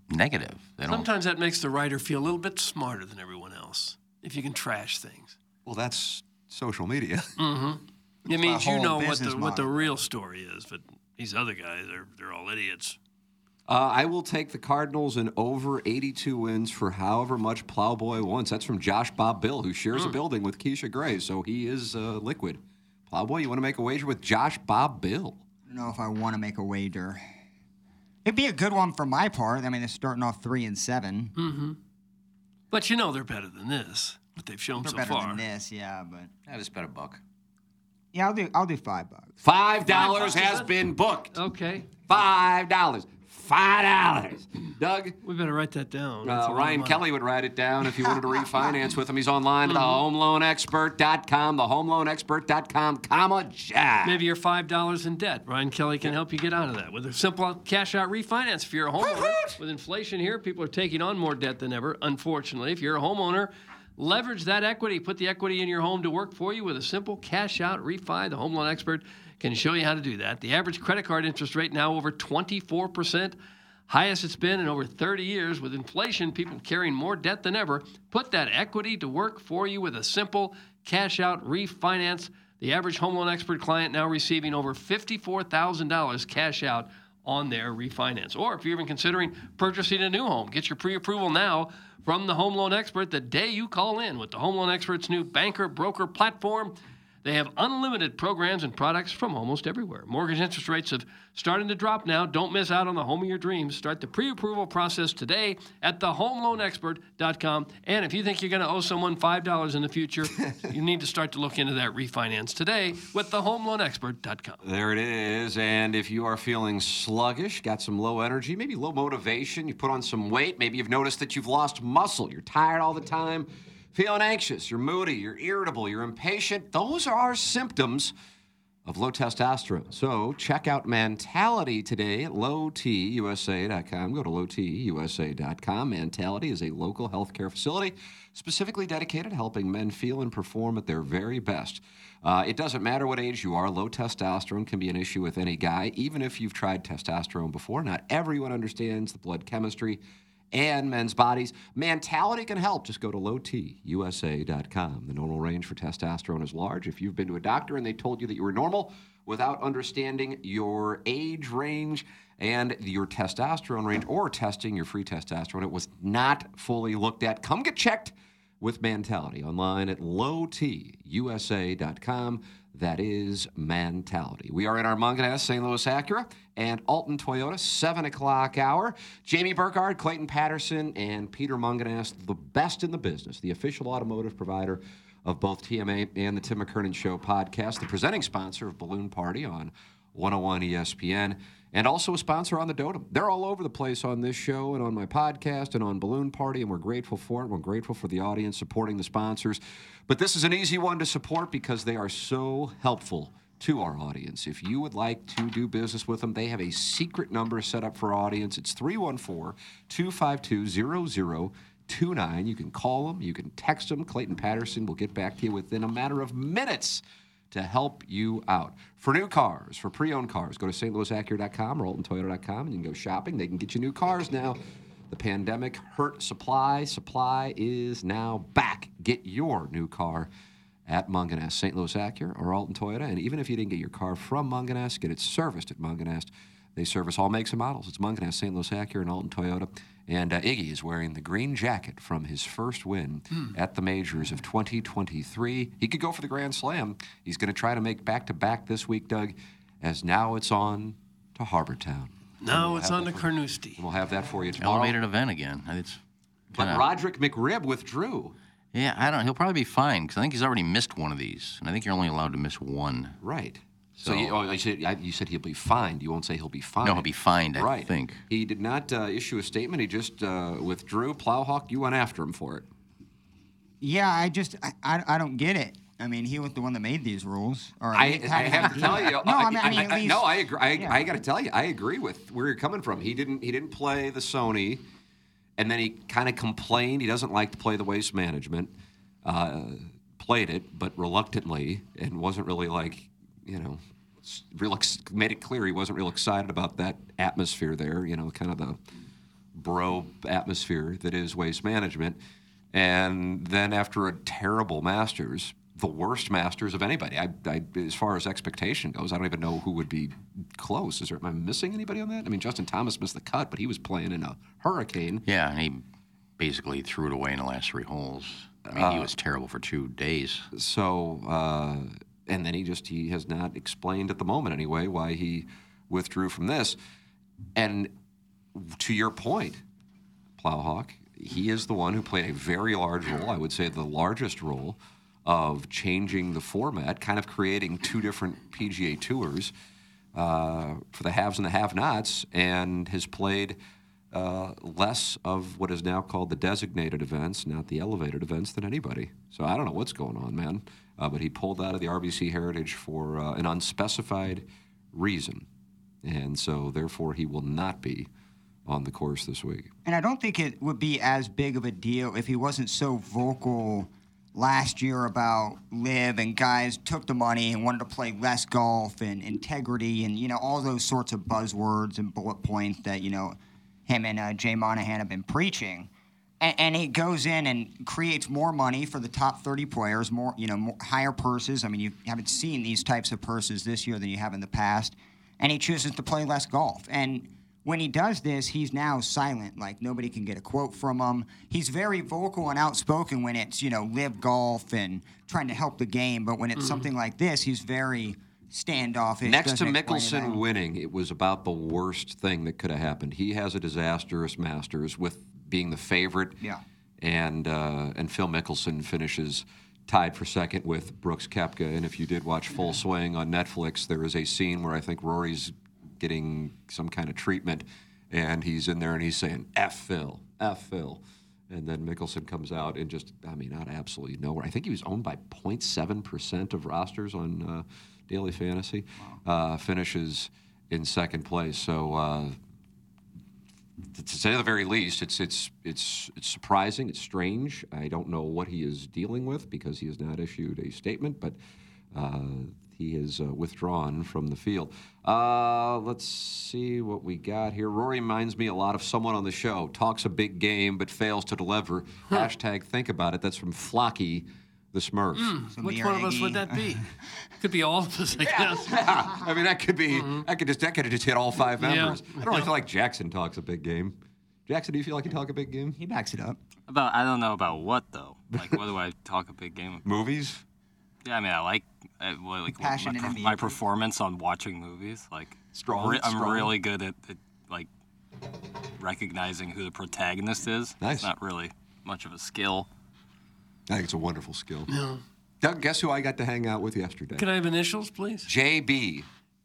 Speaker 4: negative. They don't.
Speaker 3: Sometimes that makes the writer feel a little bit smarter than everyone else if you can trash things.
Speaker 2: Well, that's social media.
Speaker 3: Mm-hmm. It means you know what
Speaker 5: business
Speaker 3: the what the real story is, but these other guys are they're all idiots.
Speaker 2: Uh, I will take the Cardinals in over 82 wins for however much Plowboy wants. That's from Josh Bob Bill, who shares
Speaker 3: Hmm.
Speaker 2: a building with Keisha Gray, so he is uh, liquid. Plowboy, you want to make a wager with Josh Bob Bill?
Speaker 5: I don't know if I want to make a wager. It'd be a good one for my part. I mean, they're starting off three and 7
Speaker 3: Mm-hmm. But you know they're better than this. What they've shown
Speaker 5: They're
Speaker 3: so
Speaker 5: better
Speaker 3: far.
Speaker 5: than this, yeah. But
Speaker 4: I just bet a buck.
Speaker 5: Yeah, I'll do. I'll do five bucks.
Speaker 2: Five
Speaker 3: dollars
Speaker 2: dollars has been booked.
Speaker 3: Okay.
Speaker 2: Five dollars. five dollars. Doug,
Speaker 3: we better write that down. That's a
Speaker 2: uh,
Speaker 3: lot of
Speaker 2: Ryan
Speaker 3: money.
Speaker 2: Kelly would write it down if you wanted to [LAUGHS] refinance with him. He's online at thehomeloanexpert.com, thehomeloanexpert.com, comma Jack.
Speaker 3: Maybe you're five dollars in debt. Ryan Kelly can help you get out of that with a simple cash out refinance. If you're a homeowner, with inflation here, people are taking on more debt than ever. Unfortunately, if you're a homeowner, leverage that equity. Put the equity in your home to work for you with a simple cash out refi. The Home Loan Expert can show you how to do that. The average credit card interest rate now over 24 percent. Highest it's been in over 30 years. With inflation, people carrying more debt than ever. Put that equity to work for you with a simple cash out refinance. The average home loan expert client now receiving over $54,000 cash out on their refinance. Or if you're even considering purchasing a new home, get your pre approval now from the home loan expert the day you call in with the home loan expert's new banker broker platform. They have unlimited programs and products from almost everywhere. Mortgage interest rates have started to drop now. Don't miss out on the home of your dreams. Start the pre-approval process today at thehomeloanexpert.com. And if you think you're going to owe someone $5 in the future, [LAUGHS] you need to start to look into that refinance today with thehomeloanexpert.com.
Speaker 2: There it is. And if you are feeling sluggish, got some low energy, maybe low motivation, you put on some weight, maybe you've noticed that you've lost muscle, you're tired all the time, feeling anxious, you're moody, you're irritable, you're impatient, those are symptoms of low testosterone. So check out Mentality today at lowtusa.com. Go to lowtusa.com. Mentality is a local healthcare facility specifically dedicated to helping men feel and perform at their very best. Uh, it doesn't matter what age you are, low testosterone can be an issue with any guy, even if you've tried testosterone before. Not everyone understands the blood chemistry and men's bodies. Mentality can help. Just go to lowtusa.com. The normal range for testosterone is large. If you've been to a doctor and they told you that you were normal without understanding your age range and your testosterone range or testing your free testosterone, it was not fully looked at. Come get checked with Mentality online at lowtusa.com. That is Mentality. We are in our Mungenast St. Louis Acura and Alton Toyota, 7 o'clock hour. Jamie Burkhardt, Clayton Patterson, and Peter Mungenast, the best in the business, the official automotive provider of both TMA and the Tim McKernan Show podcast, the presenting sponsor of Balloon Party on 101 ESPN, and also a sponsor on the Dotem. They're all over the place on this show and on my podcast and on Balloon Party, and we're grateful for it. We're grateful for the audience supporting the sponsors. But this is an easy one to support because they are so helpful to our audience. If you would like to do business with them, they have a secret number set up for audience. It's 314 252 0029. You can call them, you can text them. Clayton Patterson will get back to you within a matter of minutes to help you out. For new cars, for pre owned cars, go to stlouisacura.com or altontoyota.com and you can go shopping. They can get you new cars now. The pandemic hurt supply. Supply is now back. Get your new car at Mungenast, St. Louis Acura or Alton Toyota. And even if you didn't get your car from Mungenast, get it serviced at Mungenast. They service all makes and models. It's Mungenast, St. Louis Acura, and Alton Toyota. And uh, Iggy is wearing the green jacket from his first win at the majors of 2023. He could go for the Grand Slam. He's going to try to make back to back this week, Doug, as now it's on to Harbour Town.
Speaker 3: Now
Speaker 2: We'll
Speaker 3: it's on to Carnoustie.
Speaker 2: We'll have that for you tomorrow.
Speaker 4: Elevated event again. It's
Speaker 2: But
Speaker 4: kinda-
Speaker 2: Roderick McRib withdrew.
Speaker 4: Yeah, I don't. He'll probably be fine because I think he's already missed one of these, and I think you're only allowed to miss one.
Speaker 2: Right. So, you, oh, you, said, you said he'll be fined. You won't say he'll be fined.
Speaker 4: No, he'll be fined. I
Speaker 2: right.
Speaker 4: think.
Speaker 2: He did not uh, issue a statement. He just uh, withdrew. Plowhawk, you went after him for it.
Speaker 5: Yeah, I just I, I, I don't get it. I mean, he was the one that made these rules. Or at
Speaker 2: I, I have to tell [LAUGHS] you.
Speaker 5: No, I mean, I mean, at least,
Speaker 2: no, I agree. I,
Speaker 5: yeah.
Speaker 2: I got to tell you, I agree with where you're coming from. He didn't. He didn't play the Sony, and then he kind of complained. He doesn't like to play the waste management. Uh, played it, but reluctantly, and wasn't really like, you know, real ex- made it clear he wasn't real excited about that atmosphere there. You know, kind of the bro atmosphere that is waste management. And then after a terrible Masters, the worst Masters of anybody, I, I, as far as expectation goes, I don't even know who would be close. Is there? Am I missing anybody on that? I mean, Justin Thomas missed the cut, but he was playing in a hurricane.
Speaker 4: Yeah, and he basically threw it away in the last three holes. I mean, he
Speaker 2: Uh,
Speaker 4: was terrible for two days.
Speaker 2: So, uh, and then he just he has not explained at the moment anyway why he withdrew from this. And to your point, Plowhawk, he is the one who played a very large role. I would say the largest role of changing the format, kind of creating two different PGA tours. uh, for the haves and the have-nots, and has played uh, less of what is now called the designated events, not the elevated events, than anybody. So I don't know what's going on, man. Uh, but he pulled out of the RBC Heritage for uh, an unspecified reason, and so therefore he will not be on the course this week.
Speaker 5: And I don't think it would be as big of a deal if he wasn't so vocal last year about LIV and guys took the money and wanted to play less golf and integrity and you know all those sorts of buzzwords and bullet points that you know him and uh, Jay Monahan have been preaching. And, and he goes in and creates more money for the top 30 players, more you know more, higher purses. I mean, you haven't seen these types of purses this year than you have in the past. And he chooses to play less golf. And when he does this, he's now silent. Like nobody can get a quote from him. He's very vocal and outspoken when it's you know LIV golf and trying to help the game. But when it's
Speaker 2: Mhm.
Speaker 5: something like this, he's very standoffish.
Speaker 2: Next to Mickelson winning, it was about the worst thing that could have happened. He has a disastrous Masters with being the favorite.
Speaker 5: Yeah.
Speaker 2: And uh, and Phil Mickelson finishes tied for second with Brooks Koepka. And if you did watch Full Swing on Netflix, there is a scene where I think Rory's getting some kind of treatment, and he's in there and he's saying "F Phil, F Phil." And then Mickelson comes out and just, I mean, out of absolutely nowhere. I think he was owned by 0.7% of rosters on uh, Daily Fantasy. Uh, finishes in second place. So, uh, to to say the very least, it's it's it's it's surprising. It's strange. I don't know what he is dealing with because he has not issued a statement, but uh, he has uh, withdrawn from the field. Uh, let's see what we got here. Rory reminds me a lot of someone on the show. Talks a big game but fails to deliver. Hashtag think about it. That's from Flocky the Smurf.
Speaker 3: Hmm, which one of us would that be? [LAUGHS] Could be all of us, I guess. Yeah.
Speaker 2: I mean, that could be. I could just that could have just hit all five
Speaker 3: Yeah.
Speaker 2: members. I don't really feel like Jackson talks a big game. Jackson, do you feel like you talk a big game?
Speaker 5: He backs it up.
Speaker 11: About I don't know about what though. Like what do I talk a big game? About?
Speaker 2: Movies.
Speaker 11: Yeah, I mean I like uh, what, like what-
Speaker 5: Passionate
Speaker 11: my,
Speaker 5: NBA
Speaker 11: my performance on watching movies. Like
Speaker 2: Strong,
Speaker 11: re- I'm
Speaker 2: strong.
Speaker 11: really good at, at like recognizing who the protagonist is.
Speaker 2: Nice.
Speaker 11: It's not really much of a skill.
Speaker 2: I think it's a wonderful skill.
Speaker 3: Yeah.
Speaker 2: Doug, guess who I got to hang out with yesterday?
Speaker 3: Can I have initials, please?
Speaker 2: JB.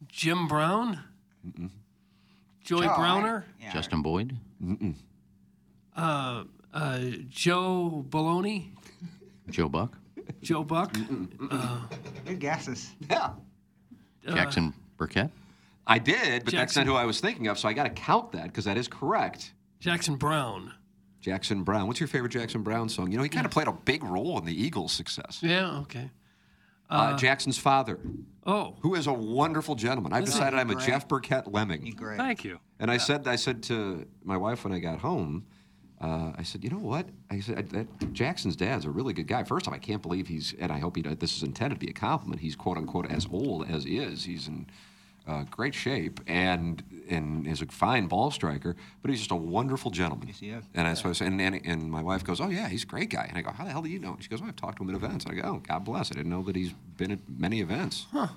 Speaker 3: Jim Brown? Joey
Speaker 5: Joe,
Speaker 3: Browner?
Speaker 4: Justin Boyd.
Speaker 2: Mm-mm.
Speaker 3: Uh, uh, Joe Baloney?
Speaker 4: Joe Buck.
Speaker 3: Joe Buck? Uh,
Speaker 5: Good guesses.
Speaker 2: Yeah.
Speaker 3: uh,
Speaker 4: Jackson Burkett.
Speaker 2: I did, but that's not who I was thinking of. So I got to count that because that is correct.
Speaker 3: Jackson Browne.
Speaker 2: Jackson Browne. What's your favorite Jackson Browne song? You know, he kind of played a big role in the Eagles' success.
Speaker 3: Yeah, okay.
Speaker 2: Uh, Jackson's father,
Speaker 3: Oh,
Speaker 2: who is a wonderful gentleman. I've decided I'm a
Speaker 5: great?
Speaker 2: Jeff Burkett lemming.
Speaker 5: Great.
Speaker 11: Thank you.
Speaker 2: And I said, I said to my wife when I got home, uh, I said, you know what? I said that Jackson's dad's a really good guy. First off, I can't believe he's, and I hope he. This is intended to be a compliment. He's quote unquote as old as he is. He's in uh, great shape and and is a fine ball striker. But he's just a wonderful gentleman.
Speaker 5: Yes, is.
Speaker 2: And that's what I said. And, and, and my wife goes, oh yeah, he's a great guy. And I go, how the hell do you know? And She goes, oh, I've talked to him at events. And I go, oh, God bless. I didn't know that he's been at many events. Huh.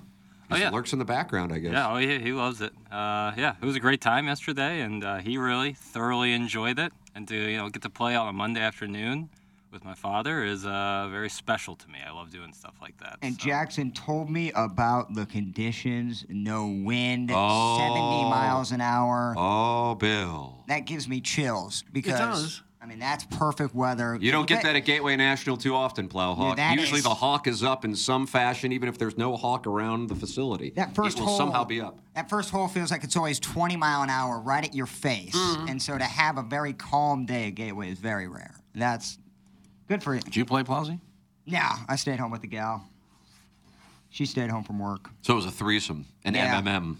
Speaker 2: He
Speaker 11: Oh, yeah.
Speaker 2: lurks in the background, I guess.
Speaker 11: Yeah, oh, he, he loves it. Uh, yeah, it was a great time yesterday, and uh, he really thoroughly enjoyed it. And to you know get to play on a Monday afternoon with my father is uh, very special to me. I love doing stuff like that.
Speaker 5: And
Speaker 11: so.
Speaker 5: Jackson told me about the conditions no wind,
Speaker 2: Oh.
Speaker 5: 70 miles an hour.
Speaker 2: Oh, Bill.
Speaker 5: That gives me chills because,
Speaker 3: does.
Speaker 5: I mean, that's perfect weather.
Speaker 2: You don't get that at Gateway National too often, Plowhawk.
Speaker 5: that
Speaker 2: Usually
Speaker 5: is-
Speaker 2: the hawk is up in some fashion, even if there's no hawk around the facility.
Speaker 5: That first
Speaker 2: it will
Speaker 5: hole,
Speaker 2: somehow be up.
Speaker 5: That first hole feels like it's always 20 mile an hour right at your face.
Speaker 2: Mm-hmm.
Speaker 5: And so to have a very calm day at Gateway is very rare. That's good for you.
Speaker 4: Did you play Plowsy?
Speaker 5: Yeah, I stayed home with the gal. She stayed home from work.
Speaker 2: So it was a threesome, an
Speaker 5: Yeah.
Speaker 2: MMM.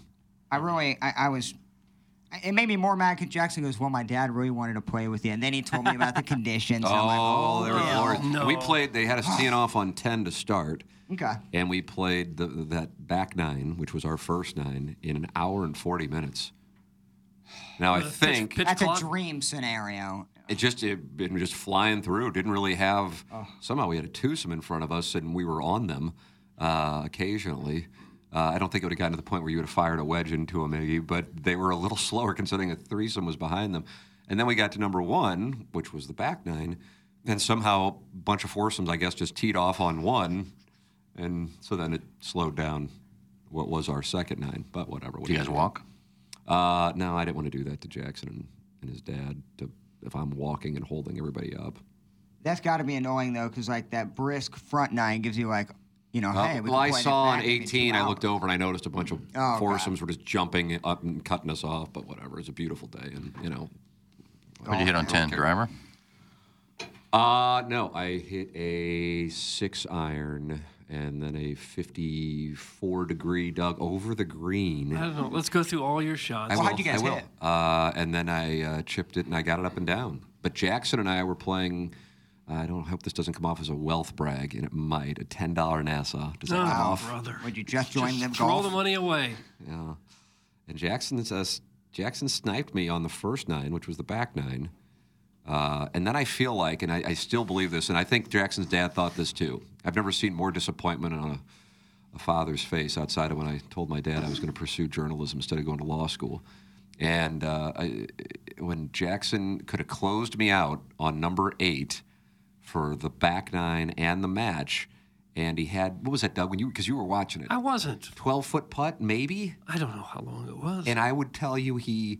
Speaker 5: I really, I, I was. It made me more mad because Jackson goes, "Well, my dad really wanted to play with you," and then he told me about the [LAUGHS] conditions. and I'm like,
Speaker 2: Oh,
Speaker 5: oh,
Speaker 2: they were glorious.
Speaker 3: No.
Speaker 2: We played. They had us teeing [SIGHS] off on ten to start,
Speaker 5: Okay.
Speaker 2: and we played the, that back nine, which was our first nine, in an hour and forty minutes. Now I
Speaker 3: pitch-
Speaker 2: think
Speaker 3: pitch
Speaker 5: That's
Speaker 3: clock?
Speaker 5: a dream scenario.
Speaker 2: It just it been just flying through. Didn't really have.
Speaker 5: Oh.
Speaker 2: Somehow we had a twosome in front of us, and we were on them uh, occasionally. Uh, I don't think it would have gotten to the point where you would have fired a wedge into them, maybe, but they were a little [LAUGHS] slower considering a threesome was behind them. And then we got to number one, which was the back nine, and somehow a bunch of foursomes, I guess, just teed off on one, and so then it slowed down. what was our second nine. But whatever. What
Speaker 4: Do you guys walk?
Speaker 2: Uh, no, I didn't want to do that to Jackson and, and his dad. To if I'm walking and holding everybody up.
Speaker 5: That's got to be annoying though, because like that brisk front nine gives you like, you know,
Speaker 2: Uh,
Speaker 5: hey. we
Speaker 2: well, I saw on
Speaker 5: back and get
Speaker 2: 18, I looked over and I noticed a bunch of
Speaker 5: Oh, God.
Speaker 2: foursomes were just jumping up and cutting us off. But whatever, it's a beautiful day, and you know.
Speaker 4: What'd you hit on 10?
Speaker 2: care.
Speaker 4: Driver?
Speaker 2: Uh, no, I hit a six iron and then a 54 degree dug over the green.
Speaker 3: I don't know. Let's go through all your shots.
Speaker 2: I will, I will. Uh, and then I uh, chipped it and I got it up and down. But Jackson and I were playing. I don't hope this doesn't come off as a wealth brag, and it might. A ten dollar Nassau. Does that
Speaker 3: No,
Speaker 2: come off?
Speaker 3: brother.
Speaker 5: Would you just join them
Speaker 3: Throw
Speaker 5: golf?
Speaker 3: the money away.
Speaker 2: Yeah. And Jackson says Jackson sniped me on the first nine, which was the back nine. Uh, and then I feel like, and I, I still believe this, and I think Jackson's dad thought this too. I've never seen more disappointment on a, a father's face outside of when I told my dad I was going to pursue journalism instead of going to law school. And uh, I, when Jackson could have closed me out on number eight for the back nine and the match, and he had what was that, Doug? When you because you were watching it,
Speaker 3: I wasn't.
Speaker 2: twelve foot putt, maybe.
Speaker 3: I don't know how long it was.
Speaker 2: And I would tell you he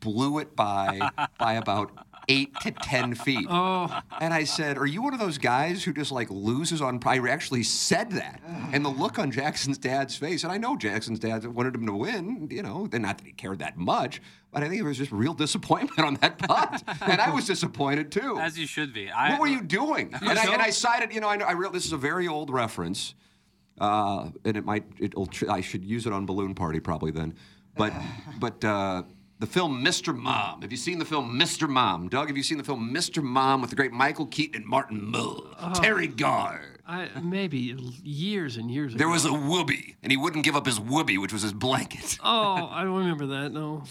Speaker 2: blew it by by about eight to ten feet.
Speaker 3: Oh.
Speaker 2: And I said, "Are you one of those guys who just like loses on?" I actually said that, and the look on Jackson's dad's face, and I know Jackson's dad wanted him to win. You know, and not that he cared that much, but I think it was just real disappointment on that putt, [LAUGHS] and I was disappointed too.
Speaker 11: As you should be. I,
Speaker 2: what were you doing?
Speaker 11: You [LAUGHS]
Speaker 2: And I, and I cited, you know, I, know- I real this is a very old reference, uh, and it might, it'll, I should use it on Balloon Party probably then, but, [SIGHS] but uh, the film Mr. Mom. Have you seen the film Mr. Mom? Doug, have you seen the film Mr. Mom with the great Michael Keaton and Martin Mull, Teri Garr?
Speaker 3: I, maybe years and years ago.
Speaker 2: There was a whoopee, and he wouldn't give up his whoopee, which was his blanket.
Speaker 3: Oh, I don't remember that. No.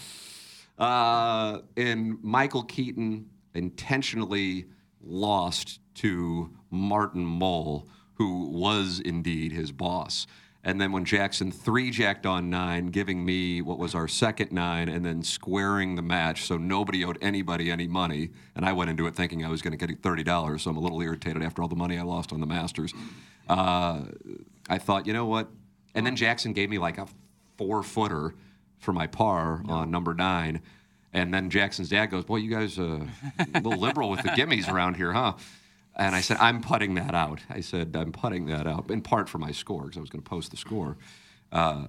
Speaker 2: Uh, and Michael Keaton intentionally lost to Martin Mull, who was indeed his boss. And then when Jackson three jacked on nine, giving me what was our second nine, and then squaring the match so nobody owed anybody any money. And I went into it thinking I was going to get $30, so I'm a little irritated after all the money I lost on the Masters. Uh, I thought, you know what? And then Jackson gave me like a four footer for my par on number nine. And then Jackson's dad goes, Boy, you guys uh, a little liberal with the gimmies around here, huh? And I said, I'm putting that out. I said, I'm putting that out, in part for my score, because I was going to post the score. Uh,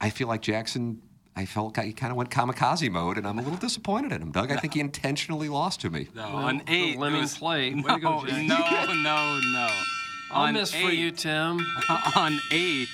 Speaker 2: I feel like Jackson, I felt like he kind of went kamikaze mode, and I'm a little disappointed in him, Doug. I think he intentionally lost to me.
Speaker 11: No, on eight. it
Speaker 3: lemming
Speaker 11: was-
Speaker 3: play. Way
Speaker 11: No,
Speaker 3: go,
Speaker 11: no, no, no.
Speaker 3: I'll
Speaker 11: On
Speaker 3: miss for you, Tim. [LAUGHS]
Speaker 11: on eight,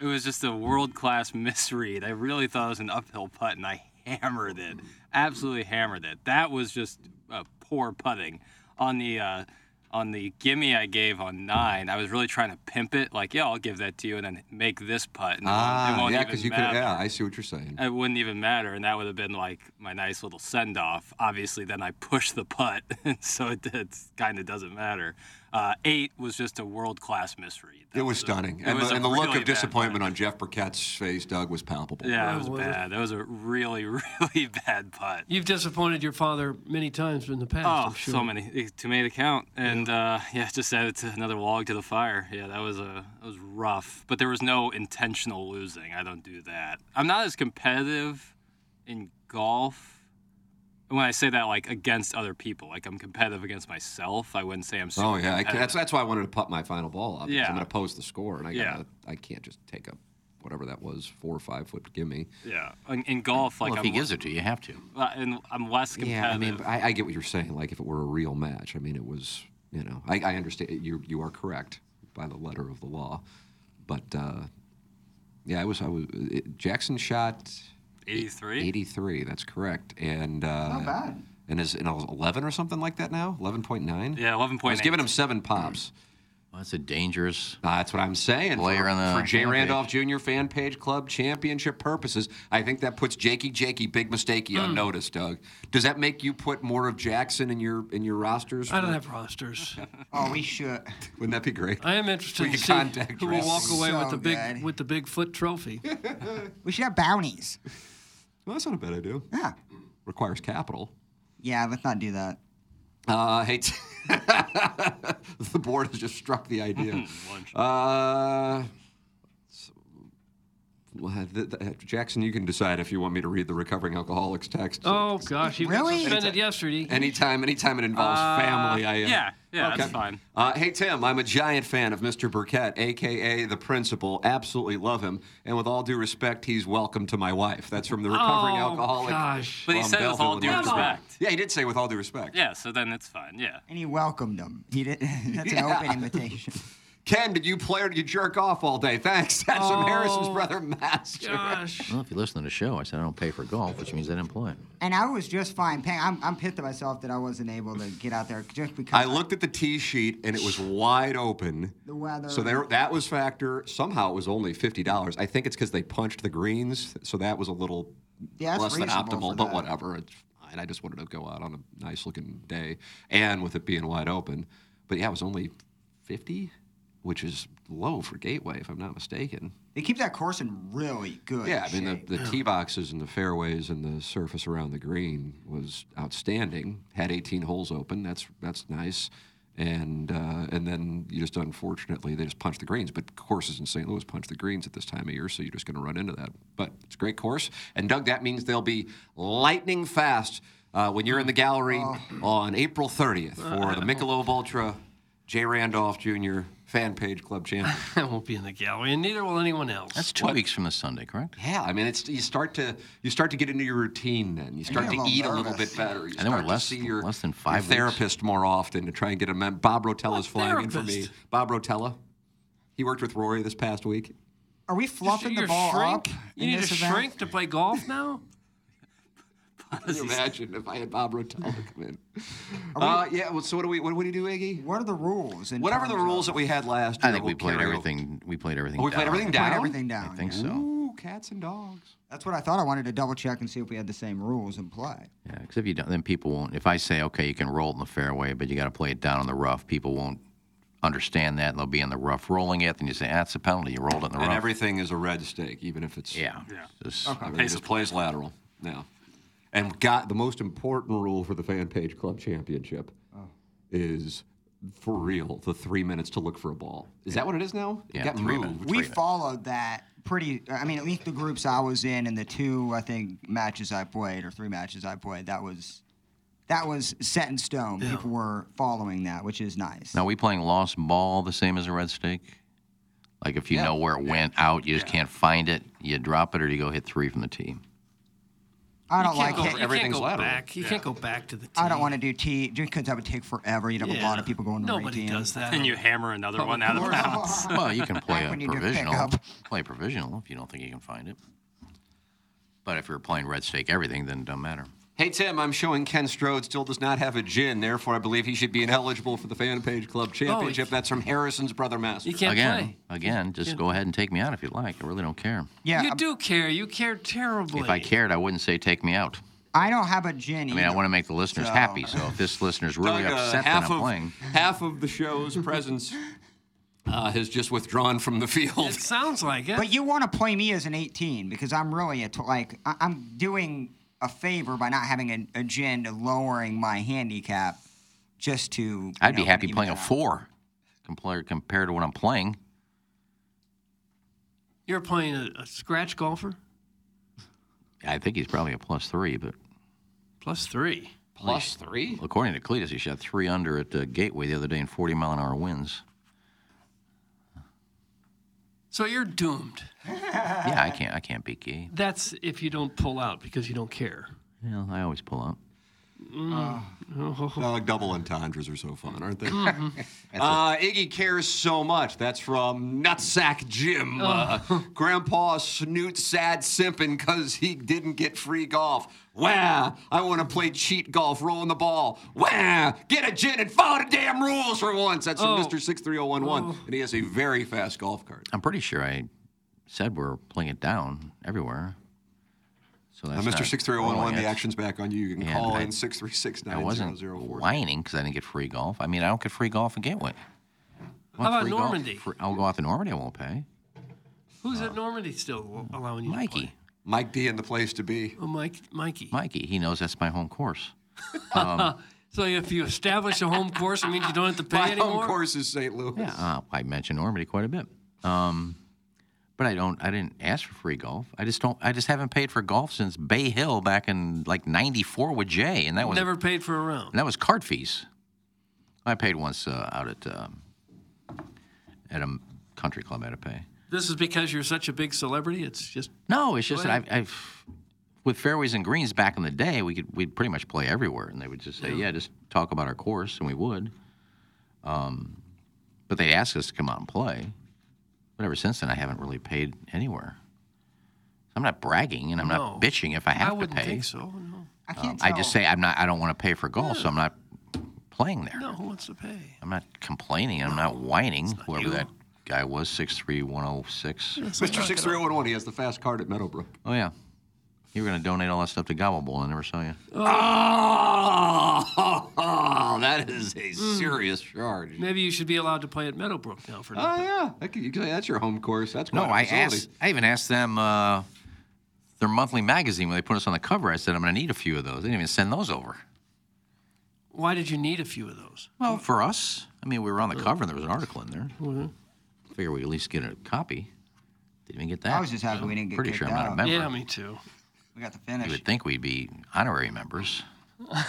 Speaker 11: it was just a world class misread. I really thought it was an uphill putt, and I hammered it. Absolutely hammered it. That was just uh, poor putting. On the uh, on the gimme I gave on nine, I was really trying to pimp it. Like, yeah, I'll give that to you, and then make this putt. And
Speaker 2: Ah,
Speaker 11: won't
Speaker 2: yeah, because you could, yeah, I see what you're saying.
Speaker 11: It wouldn't even matter, and that would have been like my nice little send off. Obviously, then I pushed the putt, and [LAUGHS] so it, it kind of doesn't matter. Uh, eight was just a world class misread.
Speaker 2: It was stunning.
Speaker 11: it
Speaker 2: and
Speaker 11: was
Speaker 2: the, and the look of
Speaker 11: bad
Speaker 2: disappointment on Jeff Burkett's face, Doug, was palpable.
Speaker 11: Yeah, it was
Speaker 3: was it?
Speaker 11: bad. That was a really, [LAUGHS] really bad putt.
Speaker 3: You've disappointed your father many times in the past.
Speaker 11: Oh,
Speaker 3: I'm sure.
Speaker 11: so many to make it count, and uh, yeah, just added to another log to the fire. Yeah, that was a that was rough, but there was no intentional losing. I don't do that. I'm not as competitive in golf. When I say that, like against other people, like I'm competitive against myself. I wouldn't say I'm. Super
Speaker 2: Oh yeah, I, that's that's why I wanted to putt my final ball up.
Speaker 11: Yeah.
Speaker 2: I'm going to post the score, and I
Speaker 11: Yeah.
Speaker 2: gotta, I can't just take a whatever that was, four or five foot gimme.
Speaker 11: Yeah, in, in golf, like
Speaker 4: Well, if
Speaker 11: I'm,
Speaker 4: he gives it to you, you have to.
Speaker 11: uh, and I'm less competitive.
Speaker 2: Yeah, I mean, I, I get what you're saying. Like if it were a real match, I mean, it was, you know, I, I understand. You you are correct by the letter of the law, but uh, yeah, I was I was it, Jackson shot
Speaker 11: 83.
Speaker 2: 83. That's correct, and uh,
Speaker 5: Not bad.
Speaker 2: And is and it was 11 or something like that now? 11.9.
Speaker 11: Yeah, 11.8.
Speaker 2: I was giving him seven pops.
Speaker 4: Well, that's a dangerous.
Speaker 2: that's what I'm saying.
Speaker 4: Player
Speaker 2: for,
Speaker 4: on the
Speaker 2: for Jay
Speaker 4: fan
Speaker 2: Randolph Jr. fan page club championship purposes, I think that puts Jakey Jakey big mistakey on notice, Doug. Does that make you put more of Jackson in your in your rosters?
Speaker 3: I don't have rosters. [LAUGHS]
Speaker 5: Oh, we should.
Speaker 2: Wouldn't that be great?
Speaker 3: I am interested
Speaker 2: We
Speaker 3: to see
Speaker 2: contact
Speaker 3: who will walk
Speaker 2: Travis.
Speaker 3: away with
Speaker 5: So
Speaker 3: the big
Speaker 5: good.
Speaker 3: with the Bigfoot trophy. [LAUGHS]
Speaker 5: We should have bounties.
Speaker 2: Well, that's not a bad idea.
Speaker 5: Yeah.
Speaker 2: Requires capital.
Speaker 5: Yeah, let's not do that.
Speaker 2: Uh, hey, t- [LAUGHS] the board has just struck the idea. [LAUGHS] uh, Well, th- th- Jackson, you can decide if you want me to read the recovering alcoholics text.
Speaker 3: Oh gosh, he
Speaker 5: Really?
Speaker 3: was suspended yesterday.
Speaker 2: Anytime, anytime it involves
Speaker 11: Uh,
Speaker 2: family, I uh,
Speaker 11: yeah, yeah,
Speaker 2: okay.
Speaker 11: that's fine.
Speaker 2: Uh, hey Tim, I'm a giant fan of Mr. Burkett, aka the principal. Absolutely love him, and with all due respect, he's welcome to my wife. That's from the recovering Alcoholics.
Speaker 3: Oh,
Speaker 2: alcoholic.
Speaker 3: gosh.
Speaker 11: But he
Speaker 2: from
Speaker 11: said with all due
Speaker 2: Illinois.
Speaker 11: respect.
Speaker 2: Yeah, he did say with all due respect.
Speaker 11: Yeah, so then it's fine. Yeah.
Speaker 5: And he welcomed him. He did. [LAUGHS] That's an [LAUGHS] open invitation.
Speaker 2: Ken, did you play or did you jerk off all day? Thanks. [LAUGHS] That's from Harrison's
Speaker 3: Oh,
Speaker 2: brother, Master.
Speaker 3: Gosh.
Speaker 4: Well, if you listen to the show, I said I don't pay for golf, which means I didn't play.
Speaker 5: And I was just fine paying. I'm, I'm pissed at myself that I wasn't able to get out there just because
Speaker 2: I looked at the tee sheet and it was wide open.
Speaker 5: the weather.
Speaker 2: So there, that was factor. Somehow it was only fifty dollars. I think it's because they punched the greens, so that was a little
Speaker 5: Yeah,
Speaker 2: less than optimal. But
Speaker 5: that.
Speaker 2: whatever, it's fine. I just wanted to go out on a nice looking day, and with it being wide open. But yeah, it was only fifty, which is low for Gateway, if I'm not mistaken.
Speaker 5: They keep that course in really good.
Speaker 2: Yeah, I mean
Speaker 5: shape.
Speaker 2: the, the tee boxes and the fairways and the surface around the green was outstanding. Had 18 holes open. That's that's nice. And uh, and then you just unfortunately they just punch the greens. But courses in St. Louis punch the greens at this time of year, so you're just going to run into that. But it's a great course. And Doug, that means they'll be lightning fast uh, when you're in the gallery on April 30th for the Michelob Ultra J. Randolph Jr. Fan Page Club Champion. [LAUGHS]
Speaker 3: I won't be in the gallery, and neither will anyone else.
Speaker 4: That's two weeks from this Sunday, correct?
Speaker 2: Yeah, I mean, it's you start to you start to get into your routine. Then you start
Speaker 5: get a
Speaker 2: to
Speaker 5: little
Speaker 2: eat a little bit better. You
Speaker 4: And then we're
Speaker 2: start to
Speaker 4: less-
Speaker 2: see your
Speaker 4: less than
Speaker 2: your
Speaker 4: five weeks.
Speaker 2: therapist more often to try and get a mem- Bob Rotella's flying in for me. Bob Rotella, he worked with Rory this past week.
Speaker 5: Are we fluffing the
Speaker 3: You're
Speaker 5: ball
Speaker 3: shrink?
Speaker 5: up?
Speaker 3: You
Speaker 5: in
Speaker 3: need
Speaker 5: this
Speaker 3: to
Speaker 5: event?
Speaker 3: shrink to play golf now? [LAUGHS]
Speaker 2: Can you imagine if I had Bob Rotella come in? Uh, yeah. Well, so what do we? What, what do you do, Iggy?
Speaker 5: What are the rules? in
Speaker 2: Whatever the
Speaker 5: terms
Speaker 2: rules
Speaker 5: of-
Speaker 2: that we had last year.
Speaker 4: I think we
Speaker 2: we'll
Speaker 4: played
Speaker 2: carry over.
Speaker 4: everything. We played everything.
Speaker 2: Oh, we played
Speaker 4: down.
Speaker 2: everything
Speaker 5: Put
Speaker 2: down.
Speaker 5: everything down.
Speaker 4: I think
Speaker 5: yeah.
Speaker 4: so.
Speaker 2: Ooh, cats and dogs.
Speaker 5: That's what I thought. I wanted to double check and see if we had the same rules in play.
Speaker 4: Yeah, because if you don't, then people won't. If I say, okay, you can roll it in the fairway, but you got to play it down on the rough, people won't understand that. and They'll be in the rough rolling it. Then you say, that's a penalty. You rolled it in the rough.
Speaker 2: And everything is a red stake, even if it's
Speaker 4: yeah. Just-
Speaker 2: Everybody just plays lateral now. And got the most important rule for the Fan Page Club Championship oh. is for real the three minutes to look for a ball. Is that what it is now?
Speaker 4: Yeah,
Speaker 2: it got
Speaker 4: three
Speaker 2: moved.
Speaker 4: minutes.
Speaker 5: We followed that pretty. I mean, at least the groups I was in and the two I think matches I played or three matches I played. That was that was set in stone. People were following that, which is nice.
Speaker 4: Now, are we playing lost ball the same as a red stake? Like if you
Speaker 5: Yeah.
Speaker 4: know where it went out, you just can't find it, you drop it, or do you go hit three from the tee?
Speaker 5: I don't
Speaker 3: you
Speaker 5: like
Speaker 3: go,
Speaker 5: it.
Speaker 2: Everything's
Speaker 3: can't go
Speaker 2: lateral.
Speaker 3: back. You can't go back to the tee.
Speaker 5: I don't want to do T because that would take forever. You'd have a lot of people going to
Speaker 3: Nobody
Speaker 5: re-team.
Speaker 3: does that.
Speaker 11: And you hammer another one out of
Speaker 3: course.
Speaker 11: bounds. [LAUGHS]
Speaker 4: Well, you can play a
Speaker 5: when you do
Speaker 4: provisional.
Speaker 5: pickup.
Speaker 4: Play provisional if you don't think you can find it. But if you're playing red stake everything, then it doesn't matter.
Speaker 2: Hey Tim, I'm showing Ken Strode still does not have a gin, therefore I believe he should be ineligible for the Fan Page Club Championship. That's from Harrison's brother Master.
Speaker 3: You can't
Speaker 4: again,
Speaker 3: play.
Speaker 4: again, just go ahead and take me out if you like. I really don't care.
Speaker 5: Yeah,
Speaker 3: You
Speaker 5: I-
Speaker 3: do care. You care terribly.
Speaker 4: If I cared, I wouldn't say take me out.
Speaker 5: I don't have a gin.
Speaker 4: I mean, I want to make the listeners
Speaker 5: So-
Speaker 4: happy. So if this listener's really
Speaker 2: Doug, uh,
Speaker 4: upset that
Speaker 2: half
Speaker 4: I'm
Speaker 2: of,
Speaker 4: playing,
Speaker 2: Half of the show's [LAUGHS] presence uh, has just withdrawn from the field.
Speaker 3: It sounds like it.
Speaker 5: But you want to play me as an 18 because I'm really a t- like I- I'm doing a favor by not having a, a gin to lowering my handicap just to.
Speaker 4: I'd be happy playing a four compared compared to what I'm playing.
Speaker 3: You're playing a, a scratch golfer?
Speaker 4: I think he's probably a plus three, but
Speaker 3: Plus three.
Speaker 2: Plus three?
Speaker 4: according to Cletus, he shot three under at uh, Gateway the other day in 40 mile an hour winds.
Speaker 3: So you're doomed. [LAUGHS]
Speaker 4: Yeah, I can't I can't beat Gay.
Speaker 3: That's if you don't pull out because you don't care.
Speaker 4: Yeah, I always pull out.
Speaker 2: Uh, double entendres are so fun, aren't they?
Speaker 3: Mm-hmm. [LAUGHS]
Speaker 2: uh, Iggy cares so much. That's from Nutsack Jim. Uh,
Speaker 3: Oh.
Speaker 2: Grandpa Snoot sad simping because he didn't get free golf. Wah! I want to play cheat golf, rolling the ball. Wah! Get a gin and follow the damn rules for once. That's from
Speaker 3: Oh.
Speaker 2: Mr. 63011. And he has a very fast golf cart.
Speaker 4: I'm pretty sure I said we're playing it down everywhere. So
Speaker 2: Now,
Speaker 4: that's
Speaker 2: Mr.
Speaker 4: not-
Speaker 2: 63011, the action's back on you. You can
Speaker 4: Yeah,
Speaker 2: call
Speaker 4: I-
Speaker 2: in 636
Speaker 4: I wasn't whining because I didn't get free golf. I mean, I don't get free golf in Gateway.
Speaker 3: How about
Speaker 4: free golf?
Speaker 3: Normandy?
Speaker 4: Free- I'll go out to Normandy. I won't pay.
Speaker 3: Who's at Normandy still allowing you to
Speaker 4: Mikey.
Speaker 3: play?
Speaker 2: Mike D in the place to be.
Speaker 3: Oh, Mike, Mikey.
Speaker 4: Mikey. He knows that's my home course. Um, [LAUGHS]
Speaker 3: So if you establish a home course, it means you don't have to pay
Speaker 2: My
Speaker 3: anymore.
Speaker 2: home course is St. Louis.
Speaker 4: yeah, uh, I mentioned Normandy quite a bit. Um, But I don't. I didn't ask for free golf. I just don't. I just haven't paid for golf since Bay Hill back in like '94 with Jay, and that was
Speaker 3: Never paid for a round.
Speaker 4: and that was card fees. I paid once uh, out at um, at a country club. I had to pay.
Speaker 3: This is because you're such a big celebrity. It's just
Speaker 4: No, it's just that. I've, I've with fairways and greens back in the day, we could we'd pretty much play everywhere, and they would just say,
Speaker 3: Yeah.
Speaker 4: "Yeah, just talk about our course," and we would. Um, but they asked us to come out and play. But ever since then, I haven't really paid anywhere. I'm not bragging, and I'm
Speaker 3: No.
Speaker 4: not bitching if I have
Speaker 3: I
Speaker 4: to
Speaker 3: wouldn't
Speaker 4: pay.
Speaker 3: think so. No.
Speaker 5: I
Speaker 4: Um,
Speaker 5: can't
Speaker 4: I
Speaker 5: tell.
Speaker 4: just say I'm not. I don't want to pay for golf, so I'm not playing there.
Speaker 3: No, who wants to pay?
Speaker 4: I'm not complaining. I'm not whining. Whoever
Speaker 3: you.
Speaker 4: that guy was, six three one zero six.
Speaker 2: Mr. Six Three One One. He has the fast card at Meadowbrook.
Speaker 4: Oh yeah, you were going to donate all that stuff to Gobble Bowl. I never saw you.
Speaker 2: Oh, [LAUGHS] that is a serious charge.
Speaker 3: Maybe you should be allowed to play at Meadowbrook now for
Speaker 2: Oh yeah, that could- you could that's your home course. That's
Speaker 4: No,
Speaker 2: quite a
Speaker 4: I
Speaker 2: facility.
Speaker 4: asked. I even asked them uh, their monthly magazine when they put us on the cover. I said I'm going to need a few of those. They didn't even send those over.
Speaker 3: Why did you need a few of those?
Speaker 4: Well, for us, I mean, we were on the cover and there was an article in there.
Speaker 3: Mhm.
Speaker 4: Figure we at least get a copy. Didn't even get that.
Speaker 5: I was just happy we didn't get
Speaker 4: Pretty
Speaker 5: kicked
Speaker 4: sure I'm not a
Speaker 5: out.
Speaker 4: member.
Speaker 3: Yeah, me too.
Speaker 5: We got the
Speaker 4: You would think we'd be honorary members.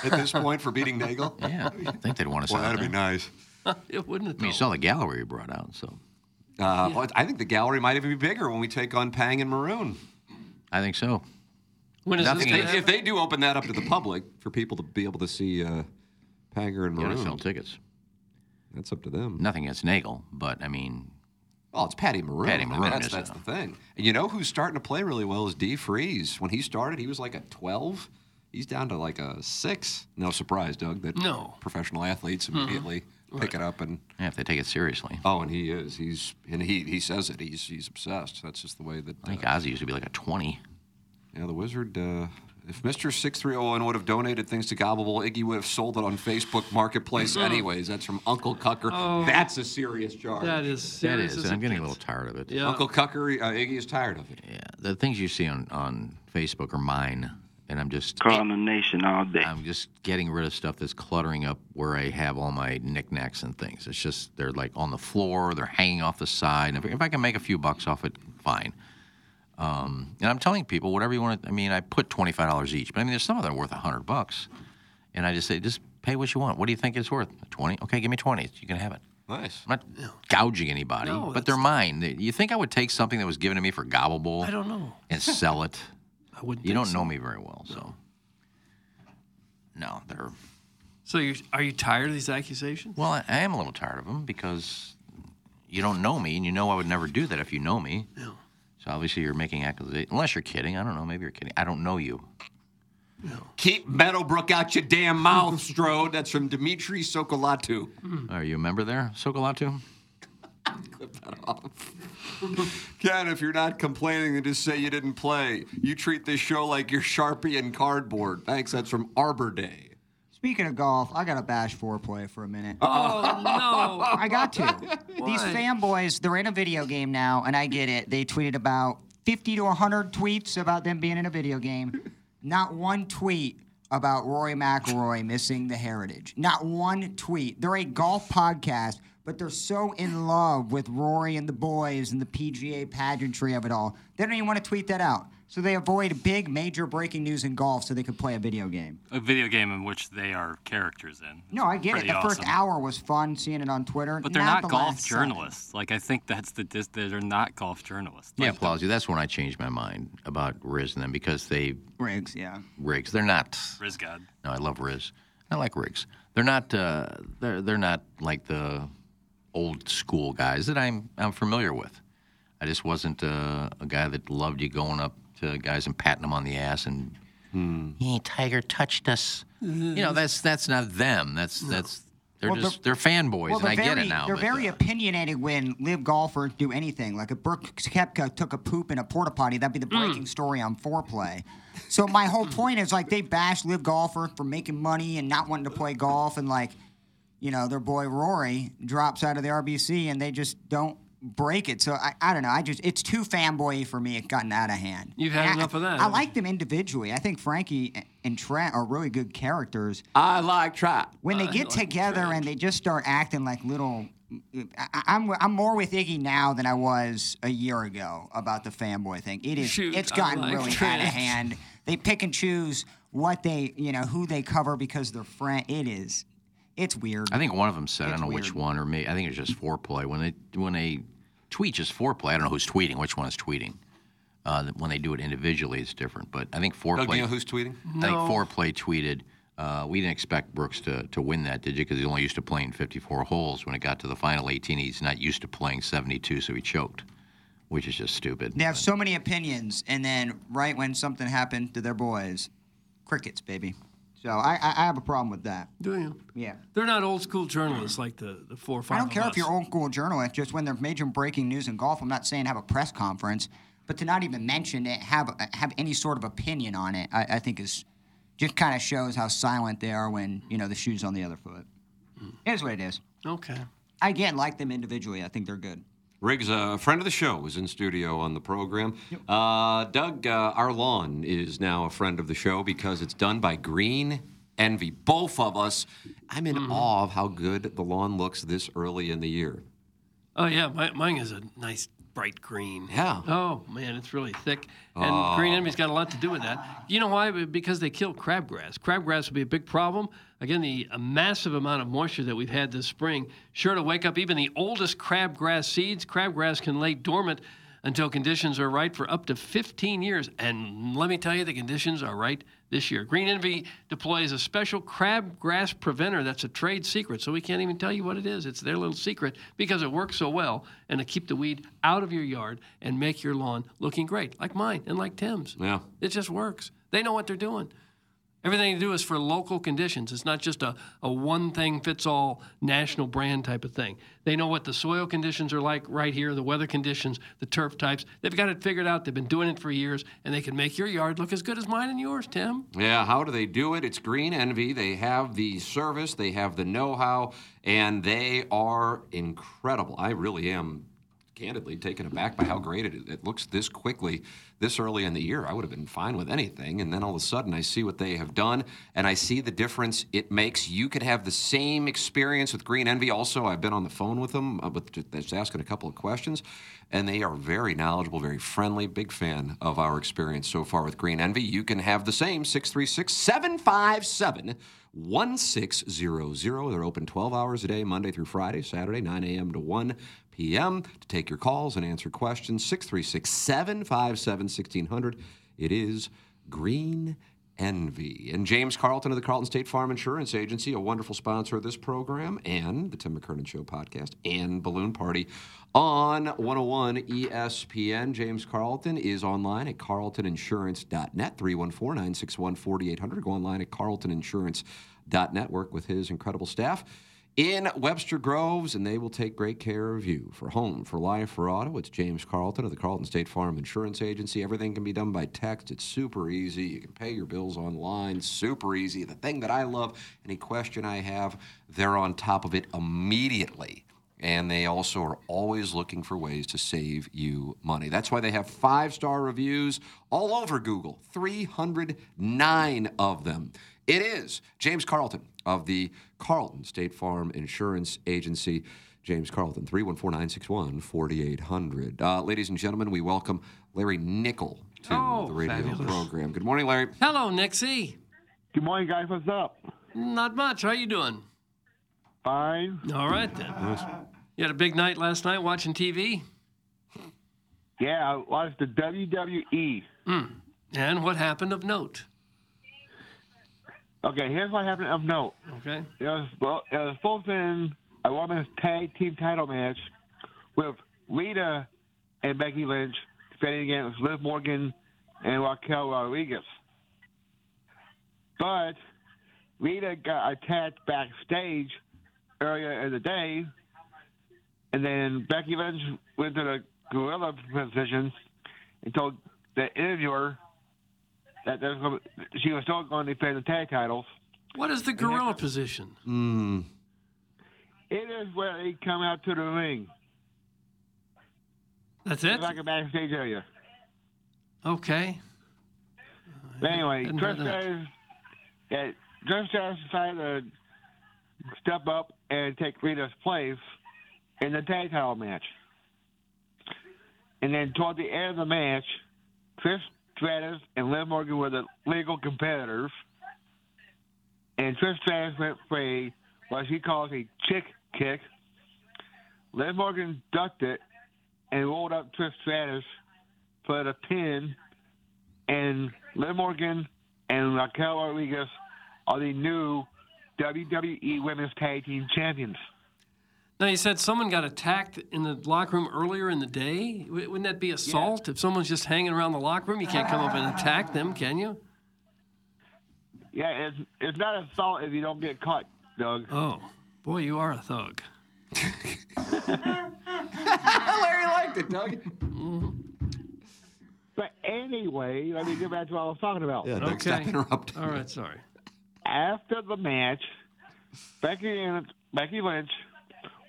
Speaker 2: At this point, for beating Nagel. [LAUGHS]
Speaker 4: Yeah, I think they'd want us
Speaker 2: Well, that'd be nice. [LAUGHS]
Speaker 3: it wouldn't.
Speaker 4: I mean, you saw the gallery we brought out, so
Speaker 2: Uh, well, I think the gallery might even be bigger when we take on Pang and Maroon.
Speaker 4: I think so.
Speaker 3: When is
Speaker 2: If
Speaker 3: this
Speaker 2: they, if they do open that up to the public for people to be able to see uh, Panger and Maroon,
Speaker 4: gotta sell tickets.
Speaker 2: that's up to them.
Speaker 4: Nothing against Nagel, but I mean,
Speaker 2: Oh, it's Patty Maroon.
Speaker 4: Patty
Speaker 2: I mean, that's, that's the thing. And you know who's starting to play really well is D. Freese. When he started, he was like a 12. He's down to like a six. No surprise, Doug, that
Speaker 3: No.
Speaker 2: professional athletes immediately pick it up and.
Speaker 4: yeah, if they take it seriously.
Speaker 2: Oh, and he is. He's and he he says it. He's he's obsessed. That's just the way that.
Speaker 4: I think
Speaker 2: uh,
Speaker 4: Ozzy used to be like a 20.
Speaker 2: yeah, the wizard. Uh, if Mr. Six Three Zero One would have donated things to Gobble Bowl, Iggy would have sold it on Facebook Marketplace anyways. That's from Uncle Cucker.
Speaker 3: Oh.
Speaker 2: That's a serious charge.
Speaker 3: That is
Speaker 4: That
Speaker 3: serious.
Speaker 4: is,
Speaker 3: as
Speaker 4: and I'm
Speaker 3: it
Speaker 4: getting a
Speaker 3: gets.
Speaker 4: little tired of it.
Speaker 3: Yeah.
Speaker 2: Uncle Cucker, uh, Iggy is tired of it.
Speaker 4: Yeah, the things you see on, on Facebook are mine, and I'm just
Speaker 12: Calling the nation all day.
Speaker 4: I'm just getting rid of stuff that's cluttering up where I have all my knickknacks and things. It's just they're like on the floor, they're hanging off the side. If, if I can make a few bucks off it, fine. Um, and I'm telling people whatever you want. To, I mean, I put twenty five dollars each, but I mean, there's some of them worth hundred bucks, and I just say just pay what you want. What do you think it's worth? Twenty? Okay, give me twenty. You can have it.
Speaker 2: Nice.
Speaker 4: I'm not gouging anybody,
Speaker 3: No,
Speaker 4: but they're mine. You think I would take something that was given to me for Gobble Bowl
Speaker 3: I don't know.
Speaker 4: and sell it? [LAUGHS]
Speaker 3: I wouldn't.
Speaker 4: You don't
Speaker 3: so.
Speaker 4: know me very well, so. No, they're.
Speaker 3: So you are you tired of these accusations?
Speaker 4: Well, I, I am a little tired of them because you don't know me, and you know I would never do that if you know me.
Speaker 3: Yeah.
Speaker 4: So obviously you're making accusations. Unless you're kidding, I don't know. Maybe you're kidding. I don't know you. No.
Speaker 2: Keep Meadowbrook out your damn mouth, Strode. That's from Dimitri Sokolatu. Hmm.
Speaker 4: Are you a member there, Sokolatu?
Speaker 2: Clip that off. Ken, if you're not complaining, then just say you didn't play. You treat this show like you're Sharpie and cardboard. Thanks. That's from Arbor Day.
Speaker 5: Speaking of golf, I got to bash foreplay for a minute.
Speaker 3: Oh no!
Speaker 5: I got to. [LAUGHS] These fanboys, they're in a video game now, and I get it. They tweeted about 50 to 100 tweets about them being in a video game. Not one tweet about Rory McIlroy missing the heritage. Not one tweet. They're a golf podcast, but they're so in love with Rory and the boys and the PGA pageantry of it all. They don't even want to tweet that out. So they avoid big, major breaking news in golf so they could play a video game.
Speaker 11: A video game in which they are characters in.
Speaker 5: No, I get it. The first hour was fun seeing it on Twitter.
Speaker 11: But they're not,
Speaker 5: the
Speaker 11: golf
Speaker 5: last seven.
Speaker 11: journalists. Like I think that's the dis- they're not golf journalists.
Speaker 4: Yeah,
Speaker 11: Like,
Speaker 4: Plowsy. That's when I changed my mind about Riz and them because they
Speaker 5: Riggs, yeah.
Speaker 4: Riggs. They're not.
Speaker 11: Riz God.
Speaker 4: No, I love Riz. I like Riggs. They're not. Uh, they're they're not like the old school guys that I'm I'm familiar with. I just wasn't uh, a guy that loved you going up guys and patting them on the ass and hey Tiger touched us. You know that's that's not them. That's that's they're
Speaker 5: Well,
Speaker 4: just they're fanboys
Speaker 5: Well,
Speaker 4: and I
Speaker 5: they're
Speaker 4: get
Speaker 5: very,
Speaker 4: it now.
Speaker 5: They're
Speaker 4: but,
Speaker 5: very
Speaker 4: uh,
Speaker 5: opinionated when LIV golfers do anything. Like if Brooks Koepka took a poop in a porta potty, that'd be the
Speaker 4: Mm.
Speaker 5: breaking story on foreplay. So my whole point is like they bash LIV golfer for making money and not wanting to play golf, and like, you know, their boy Rory drops out of the RBC and they just don't break it. So I, I don't know. I just it's too fanboy for me. It gotten out of hand.
Speaker 3: You've had
Speaker 5: And I-
Speaker 3: enough of that,
Speaker 5: I
Speaker 3: haven't
Speaker 5: like them individually. I think Frankie and Trent are really good characters.
Speaker 2: I like Trent.
Speaker 5: When they
Speaker 3: I
Speaker 5: get
Speaker 3: like
Speaker 5: together
Speaker 3: Trent.
Speaker 5: and they just start acting like little I, I'm I'm more with Iggy now than I was a year ago about the fanboy thing. It is
Speaker 3: Shoot,
Speaker 5: it's gotten
Speaker 3: like
Speaker 5: really
Speaker 3: Trent.
Speaker 5: out of hand. They pick and choose what they you know who they cover because they're friend. It is, it's weird.
Speaker 4: I think one of them said, I don't know which one, or me. I think it's just foreplay. When they when they tweet just foreplay, I don't know who's tweeting, which one is tweeting. Uh, when they do it individually, it's different. But I think foreplay.
Speaker 2: Doug, do you know who's tweeting?
Speaker 4: I think foreplay tweeted. Uh, we didn't expect Brooks to, to win that, did you? Because he's only used to playing 54 holes. When it got to the final 18, he's not used to playing 72, so he choked, which is just stupid.
Speaker 5: They have so many opinions, and then right when something happened to their boys, crickets, baby. So I I, I have a problem with that.
Speaker 3: Do you?
Speaker 5: Yeah.
Speaker 3: They're not old school journalists like the, the four or five
Speaker 5: I don't care if you're old school journalist. Just when there's major breaking news in golf, I'm not saying have a press conference, but to not even mention it, have have any sort of opinion on it, I, I think is just kind of shows how silent they are when you know the shoe's on the other foot. Hmm. It is what it is.
Speaker 3: Okay.
Speaker 5: I again like them individually. I think they're good.
Speaker 2: Riggs, a friend of the show, was in studio on the program. Uh, Doug, uh, our lawn is now a friend of the show because it's done by Green Envy. Both of us. I'm in
Speaker 3: Mm-hmm.
Speaker 2: awe of how good the lawn looks this early in the year.
Speaker 3: Oh yeah, my, mine is a nice bright green.
Speaker 2: Yeah.
Speaker 3: Oh man, it's really thick, and
Speaker 2: Oh.
Speaker 3: Green Envy's got a lot to do with that. You know why? Because they kill crabgrass. Crabgrass would be a big problem. Again, the a massive amount of moisture that we've had this spring, sure to wake up even the oldest crabgrass seeds. Crabgrass can lay dormant until conditions are right for up to 15 years. And let me tell you, the conditions are right this year. Green Envy deploys a special crabgrass preventer that's a trade secret, so we can't even tell you what it is. It's their little secret because it works so well and to keep the weed out of your yard and make your lawn looking great, like mine and like Tim's.
Speaker 2: Yeah.
Speaker 3: It just works. They know what they're doing. Everything they do is for local conditions. It's not just a, a one thing fits all national brand type of thing. They know what the soil conditions are like right here, the weather conditions, the turf types. They've got it figured out. They've been doing it for years, and they can make your yard look as good as mine and yours, Tim.
Speaker 2: Yeah, how do they do it? It's Green Envy. They have the service, they have the know how, and they are incredible. I really am candidly taken aback by how great it, it looks this quickly, this early in the year. I would have been fine with anything. And then all of a sudden, I see what they have done and I see the difference it makes. You could have the same experience with Green Envy. Also, I've been on the phone with them, uh, just asking a couple of questions, and they are very knowledgeable, very friendly. Big fan of our experience so far with Green Envy. You can have the same 636 757 1600. They're open 12 hours a day, Monday through Friday, Saturday, 9 a.m. to 1 p.m. to take your calls and answer questions. 636 757 1600. It is Green Envy. And James Carlton of the Carlton State Farm Insurance Agency, a wonderful sponsor of this program and the Tim McKernan Show podcast and Balloon Party on 101 ESPN. James Carlton is online at carltoninsurance.net, 314 961 4800. Go online at carltoninsurance.net, work with his incredible staff in Webster Groves, and they will take great care of you. For home, for life, for auto, it's James Carlton of the Carlton State Farm Insurance Agency. Everything can be done by text. It's super easy. You can pay your bills online, super easy. The thing that I love, any question I have, they're on top of it immediately. And they also are always looking for ways to save you money. That's why they have five star reviews all over Google, 309 of them. It is James Carlton of the Carlton State Farm Insurance Agency. James Carlton, 314 961 4800. Uh, Ladies and gentlemen, we welcome Larry Nickel to
Speaker 3: Oh,
Speaker 2: the radio
Speaker 3: fabulous.
Speaker 2: program. Good morning, Larry.
Speaker 3: Hello, Nixie.
Speaker 12: Good morning, guys. What's up?
Speaker 3: Not much. How you doing?
Speaker 12: Fine.
Speaker 3: All right then. You had a big night last night watching TV.
Speaker 12: Yeah, I watched the WWE.
Speaker 3: Mm. And what happened of note?
Speaker 12: Okay, here's what happened of note.
Speaker 3: Okay.
Speaker 12: It was, well, it was to be a women's tag team title match with Lita and Becky Lynch defending against Liv Morgan and Raquel Rodriguez. But Lita got attacked backstage earlier in the day, and then Becky Lynch went to the gorilla position and told the interviewer that there's gonna, she was still going to defend the tag titles.
Speaker 3: What is the gorilla position?
Speaker 2: Mm.
Speaker 12: It is where they come out to the ring.
Speaker 3: That's it?
Speaker 12: It's like a backstage area.
Speaker 3: Okay.
Speaker 12: But anyway,
Speaker 3: Didn't know
Speaker 12: Trish
Speaker 3: that.
Speaker 12: Stratus, yeah, decided to step up and take Lita's place in the tag title match. And then toward the end of the match, Trish Stratus and Liv Morgan were the legal competitors. And Trish Stratus went for a, what she calls a chick kick. Liv Morgan ducked it and rolled up Trish Stratus for the pin. And Liv Morgan and Raquel Rodriguez are the new WWE Women's Tag Team Champions.
Speaker 3: Now you said someone got attacked in the locker room earlier in the day. Wouldn't that be assault? If someone's just hanging around the locker room, you can't come up and attack them, can you?
Speaker 12: Yeah, it's it's not assault if you don't get caught, Doug.
Speaker 3: Oh, boy, you are a thug. [LAUGHS]
Speaker 2: Larry liked it, Doug. Mm-hmm.
Speaker 12: But anyway, let me get back to what I was talking about.
Speaker 2: Yeah, Doug, stop interrupting.
Speaker 3: All right, sorry.
Speaker 12: After the match, Becky and Becky Lynch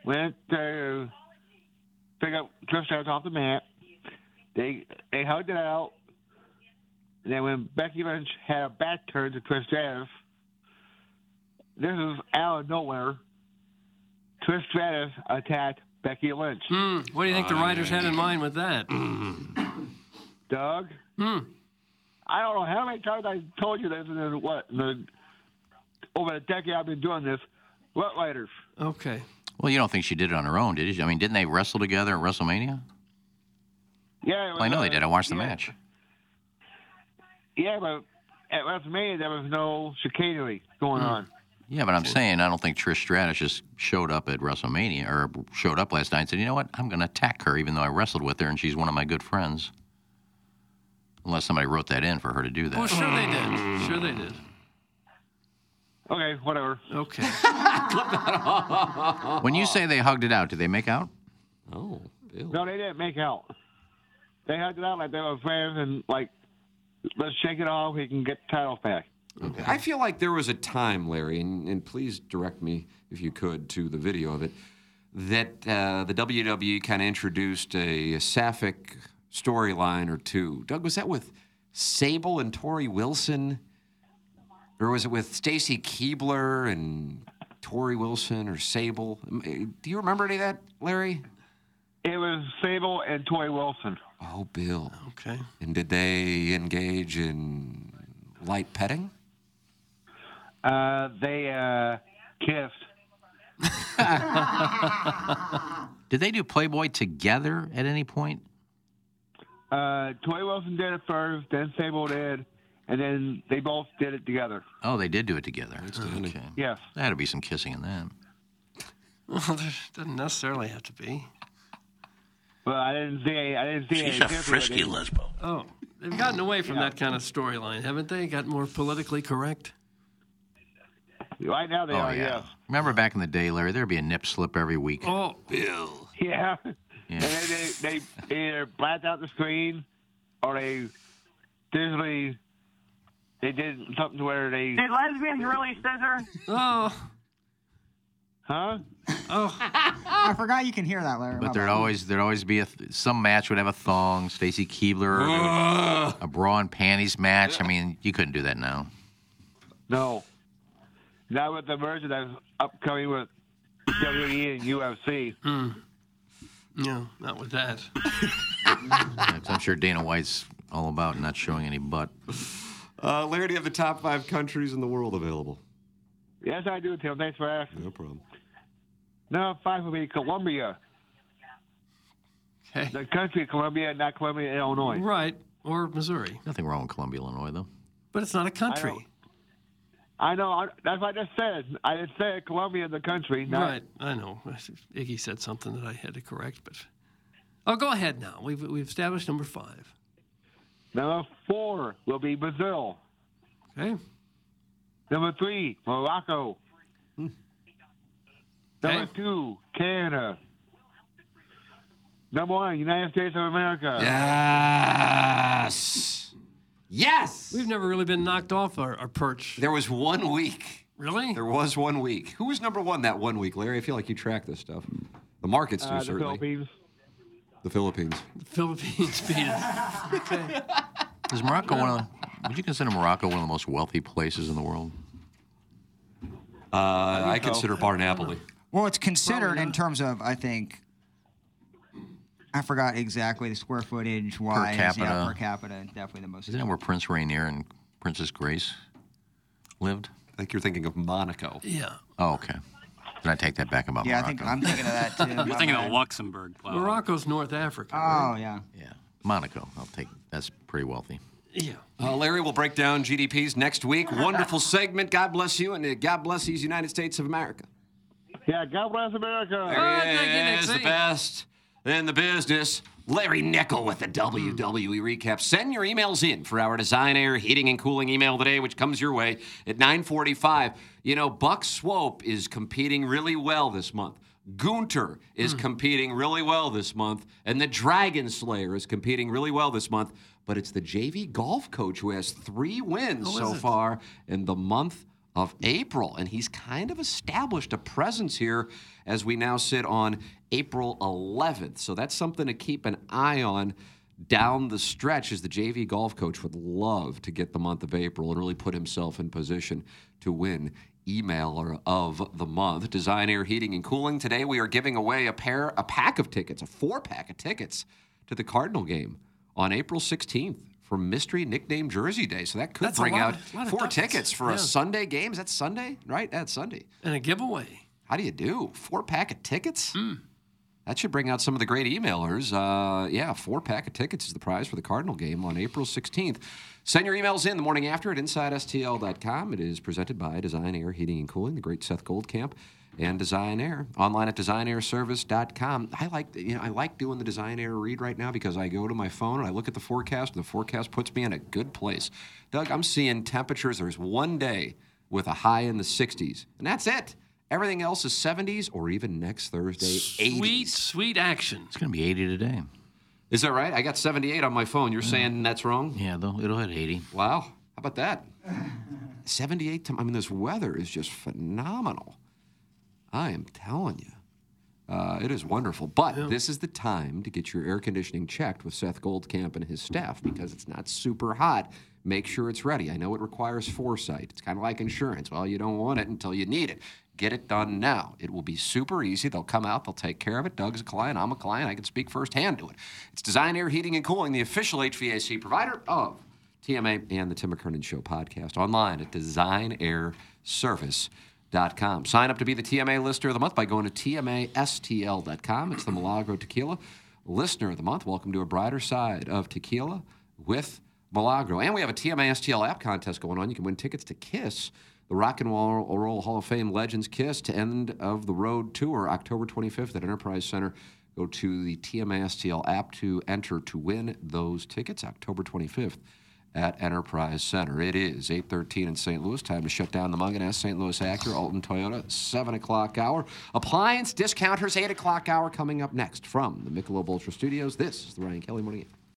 Speaker 12: went to pick up Trish Stratus off the mat. They they hugged it out. And then when Becky Lynch had a back turn to Trish Stratus, this is out of nowhere. Trish Stratus attacked Becky Lynch.
Speaker 3: Hmm. What do you think the writers had in mind with that?
Speaker 12: Doug?
Speaker 3: Hmm.
Speaker 12: I don't know how many times I told you this in the, what the, over the decade I've been doing this. What writers?
Speaker 3: Okay.
Speaker 4: Well, you don't think she did it on her own, did you? I mean, didn't they wrestle together at WrestleMania?
Speaker 12: Yeah, it
Speaker 4: Well, I know
Speaker 12: was,
Speaker 4: they did. I watched the
Speaker 12: yeah.
Speaker 4: match.
Speaker 12: Yeah, but at WrestleMania there was no chicanery going hmm. on.
Speaker 4: Yeah, but I'm saying I don't think Trish Stratus just showed up at WrestleMania or showed up last night and said, you know what, I'm going to attack her even though I wrestled with her and she's one of my good friends. Unless somebody wrote that in for her to do that.
Speaker 3: Well, sure they did. Sure they did.
Speaker 12: Okay, whatever.
Speaker 3: Okay. [LAUGHS]
Speaker 4: when you say they hugged it out, did they make out?
Speaker 2: Oh,
Speaker 12: No, they didn't make out. They hugged it out like they were friends and like, let's shake it off. We can get the title back.
Speaker 2: Okay. I feel like there was a time, Larry, and, and please direct me if you could to the video of it, that uh, the WWE kind of introduced a, sapphic storyline or two. Doug, was that with Sable and Torrie Wilson? Or was it with Stacy Keibler and Torrie Wilson or Sable? Um, Do you remember any of that, Larry?
Speaker 12: It was Sable and Torrie Wilson.
Speaker 2: Oh, Bill.
Speaker 3: Okay.
Speaker 2: And did they engage in light petting?
Speaker 12: Uh, they uh, kissed. [LAUGHS]
Speaker 4: Did they do Playboy together at any point?
Speaker 12: Uh, Torrie Wilson did it first, then Sable did, and then they both did it together.
Speaker 4: Oh, they did do it together. Mm-hmm. Okay.
Speaker 12: Yes.
Speaker 4: There had to be some kissing in that.
Speaker 3: Well, there doesn't necessarily have to be.
Speaker 12: Well, I didn't see. I didn't see.
Speaker 9: She's
Speaker 12: any
Speaker 9: a frisky
Speaker 12: but
Speaker 9: lesbo.
Speaker 3: Oh, they've gotten away from that kind of storyline, haven't they? Got more politically correct.
Speaker 12: Right now they
Speaker 4: oh,
Speaker 12: are.
Speaker 4: yeah.
Speaker 12: Yes.
Speaker 4: Remember back in the day, Larry, there'd be a nip slip every week.
Speaker 3: Oh,
Speaker 2: Bill.
Speaker 12: Yeah.
Speaker 4: Yeah.
Speaker 12: And then they, they either blacked out the screen or they digitally they did something to where they
Speaker 10: Did lesbians really scissor?
Speaker 3: Oh.
Speaker 12: Huh?
Speaker 3: Oh. [LAUGHS]
Speaker 5: I forgot you can hear that, Larry.
Speaker 4: But there'd always there'd always be a th- some match would have a thong. Stacy Keibler, there was a bra and panties match. I mean, you couldn't do that now.
Speaker 12: No. Not with the merger that's upcoming with WWE and UFC.
Speaker 3: Hmm. No, not with that. [LAUGHS]
Speaker 4: I'm sure Dana White's all about not showing any butt.
Speaker 2: Uh, Larry, do you have the top five countries in the world available?
Speaker 12: Yes, I do, Tim. Thanks for asking.
Speaker 2: No problem.
Speaker 12: No, five would be Colombia.
Speaker 3: Okay.
Speaker 12: The country Colombia, not Columbia, Illinois.
Speaker 3: Right. Or Missouri.
Speaker 4: Nothing wrong with Columbia, Illinois, though.
Speaker 3: But it's not a country.
Speaker 12: I know. I, that's what I just said. I just said Colombia, the country. Not,
Speaker 3: Right. I know. Iggy said something that I had to correct, but. Oh, go ahead now. We've, we've established number five.
Speaker 12: Number four will be Brazil.
Speaker 3: Okay.
Speaker 12: Number three, Morocco. Number two, Canada. Number one, United States of America.
Speaker 2: Yes. Yes.
Speaker 3: We've never really been knocked off our, our perch.
Speaker 2: There was one week.
Speaker 3: Really?
Speaker 2: There was one week. Who was number one that one week, Larry? I feel like you track this stuff. The markets do,
Speaker 12: Uh, the
Speaker 2: certainly.
Speaker 12: Philippines.
Speaker 2: The Philippines.
Speaker 3: The Philippines [LAUGHS] beat us. Okay.
Speaker 4: Is Morocco one of the, would you consider Morocco one of the most wealthy places in the world?
Speaker 2: Uh, I
Speaker 12: so.
Speaker 2: consider Bar Napoli.
Speaker 5: Well, it's considered in terms of I think. I forgot exactly the square footage wise.
Speaker 4: capita.
Speaker 5: Yeah, per capita, definitely the most.
Speaker 4: Isn't that where Prince Rainier and Princess Grace lived?
Speaker 2: I think you're thinking of Monaco.
Speaker 3: Yeah.
Speaker 4: Oh, okay. Then I take that back about
Speaker 5: Yeah, I
Speaker 4: Morocco.
Speaker 5: think I'm thinking of that too. [LAUGHS]
Speaker 11: You're
Speaker 5: My
Speaker 11: thinking of. Luxembourg. Plow.
Speaker 3: Morocco's North Africa.
Speaker 5: Oh
Speaker 3: right?
Speaker 5: yeah.
Speaker 4: Yeah, Monaco. I'll take. That's pretty wealthy.
Speaker 3: Yeah.
Speaker 2: Uh, Larry will break down GDPs next week. Wonderful segment. God bless you, and uh, God bless these United States of America.
Speaker 12: Yeah, God bless America.
Speaker 2: There he is, the best in the business. Larry Nickel with the WWE recap. Send your emails in for our Design Air Heating and Cooling email today, which comes your way at 945. You know, Buck Swope is competing really well this month. Gunter is competing really well this month, and the Dragon Slayer is competing really well this month. But it's the JV golf coach who has three wins
Speaker 3: Oh,
Speaker 2: so far in the month of April. And he's kind of established a presence here as we now sit on April 11th. So that's something to keep an eye on down the stretch as the JV golf coach would love to get the month of April and really put himself in position to win emailer of the month. Design Air Heating and Cooling. Today we are giving away a pair, a pack of tickets, a four pack of tickets to the Cardinal game on April 16th for Mystery Nickname Jersey Day. So that could
Speaker 3: That's
Speaker 2: bring
Speaker 3: lot
Speaker 2: out
Speaker 3: of- lot of
Speaker 2: four tickets for
Speaker 3: Yeah.
Speaker 2: a Sunday game. Is that Sunday? Right? That's Sunday.
Speaker 3: And a giveaway.
Speaker 2: How do you do? Four pack of tickets?
Speaker 3: Hmm.
Speaker 2: That should bring out some of the great emailers. Uh, yeah, four pack of tickets is the prize for the Cardinal game on April 16th. Send your emails in the morning after at InsideSTL.com. It is presented by Design Air Heating and Cooling, the great Seth Goldcamp, and Design Air. Online at DesignAirService.com. I like you know I like doing the Design Air read right now because I go to my phone and I look at the forecast. And the forecast puts me in a good place. Doug, I'm seeing temperatures. There's one day with a high in the 60s, and that's it. Everything else is 70s or even next Thursday, 80s.
Speaker 3: Sweet, sweet action.
Speaker 4: It's going to be 80 today.
Speaker 2: Is that right? I got 78 on my phone. You're saying that's wrong?
Speaker 4: Yeah, though it'll hit 80.
Speaker 2: Wow. How about that? [LAUGHS] 78. To, I mean, this weather is just phenomenal. I am telling you. Uh, it is wonderful. But this is the time to get your air conditioning checked with Seth Goldcamp and his staff because it's not super hot. Make sure it's ready. I know it requires foresight. It's kind of like insurance. Well, you don't want it until you need it. Get it done now. It will be super easy. They'll come out, they'll take care of it. Doug's a client, I'm a client. I can speak firsthand to it. It's Design Air Heating and Cooling, the official HVAC provider of TMA and the Tim McKernan Show podcast online at designairservice.com. Sign up to be the TMA Listener of the Month by going to TMASTL.com. It's the Milagro Tequila Listener of the Month. Welcome to a brighter side of tequila with Milagro. And we have a TMA STL app contest going on. You can win tickets to Kiss, the Rock and Roll Hall of Fame Legends Kiss to End of the Road Tour, October 25th at Enterprise Center. Go to the TMA STL app to enter to win those tickets, October 25th at Enterprise Center. It is 8:13 in St. Louis. Time to shut down the Mungenast St. Louis Acura, Alton Toyota, 7 o'clock hour. Appliance discounters, 8 o'clock hour coming up next from the Michelob Ultra Studios. This is the Ryan Kelly Morning.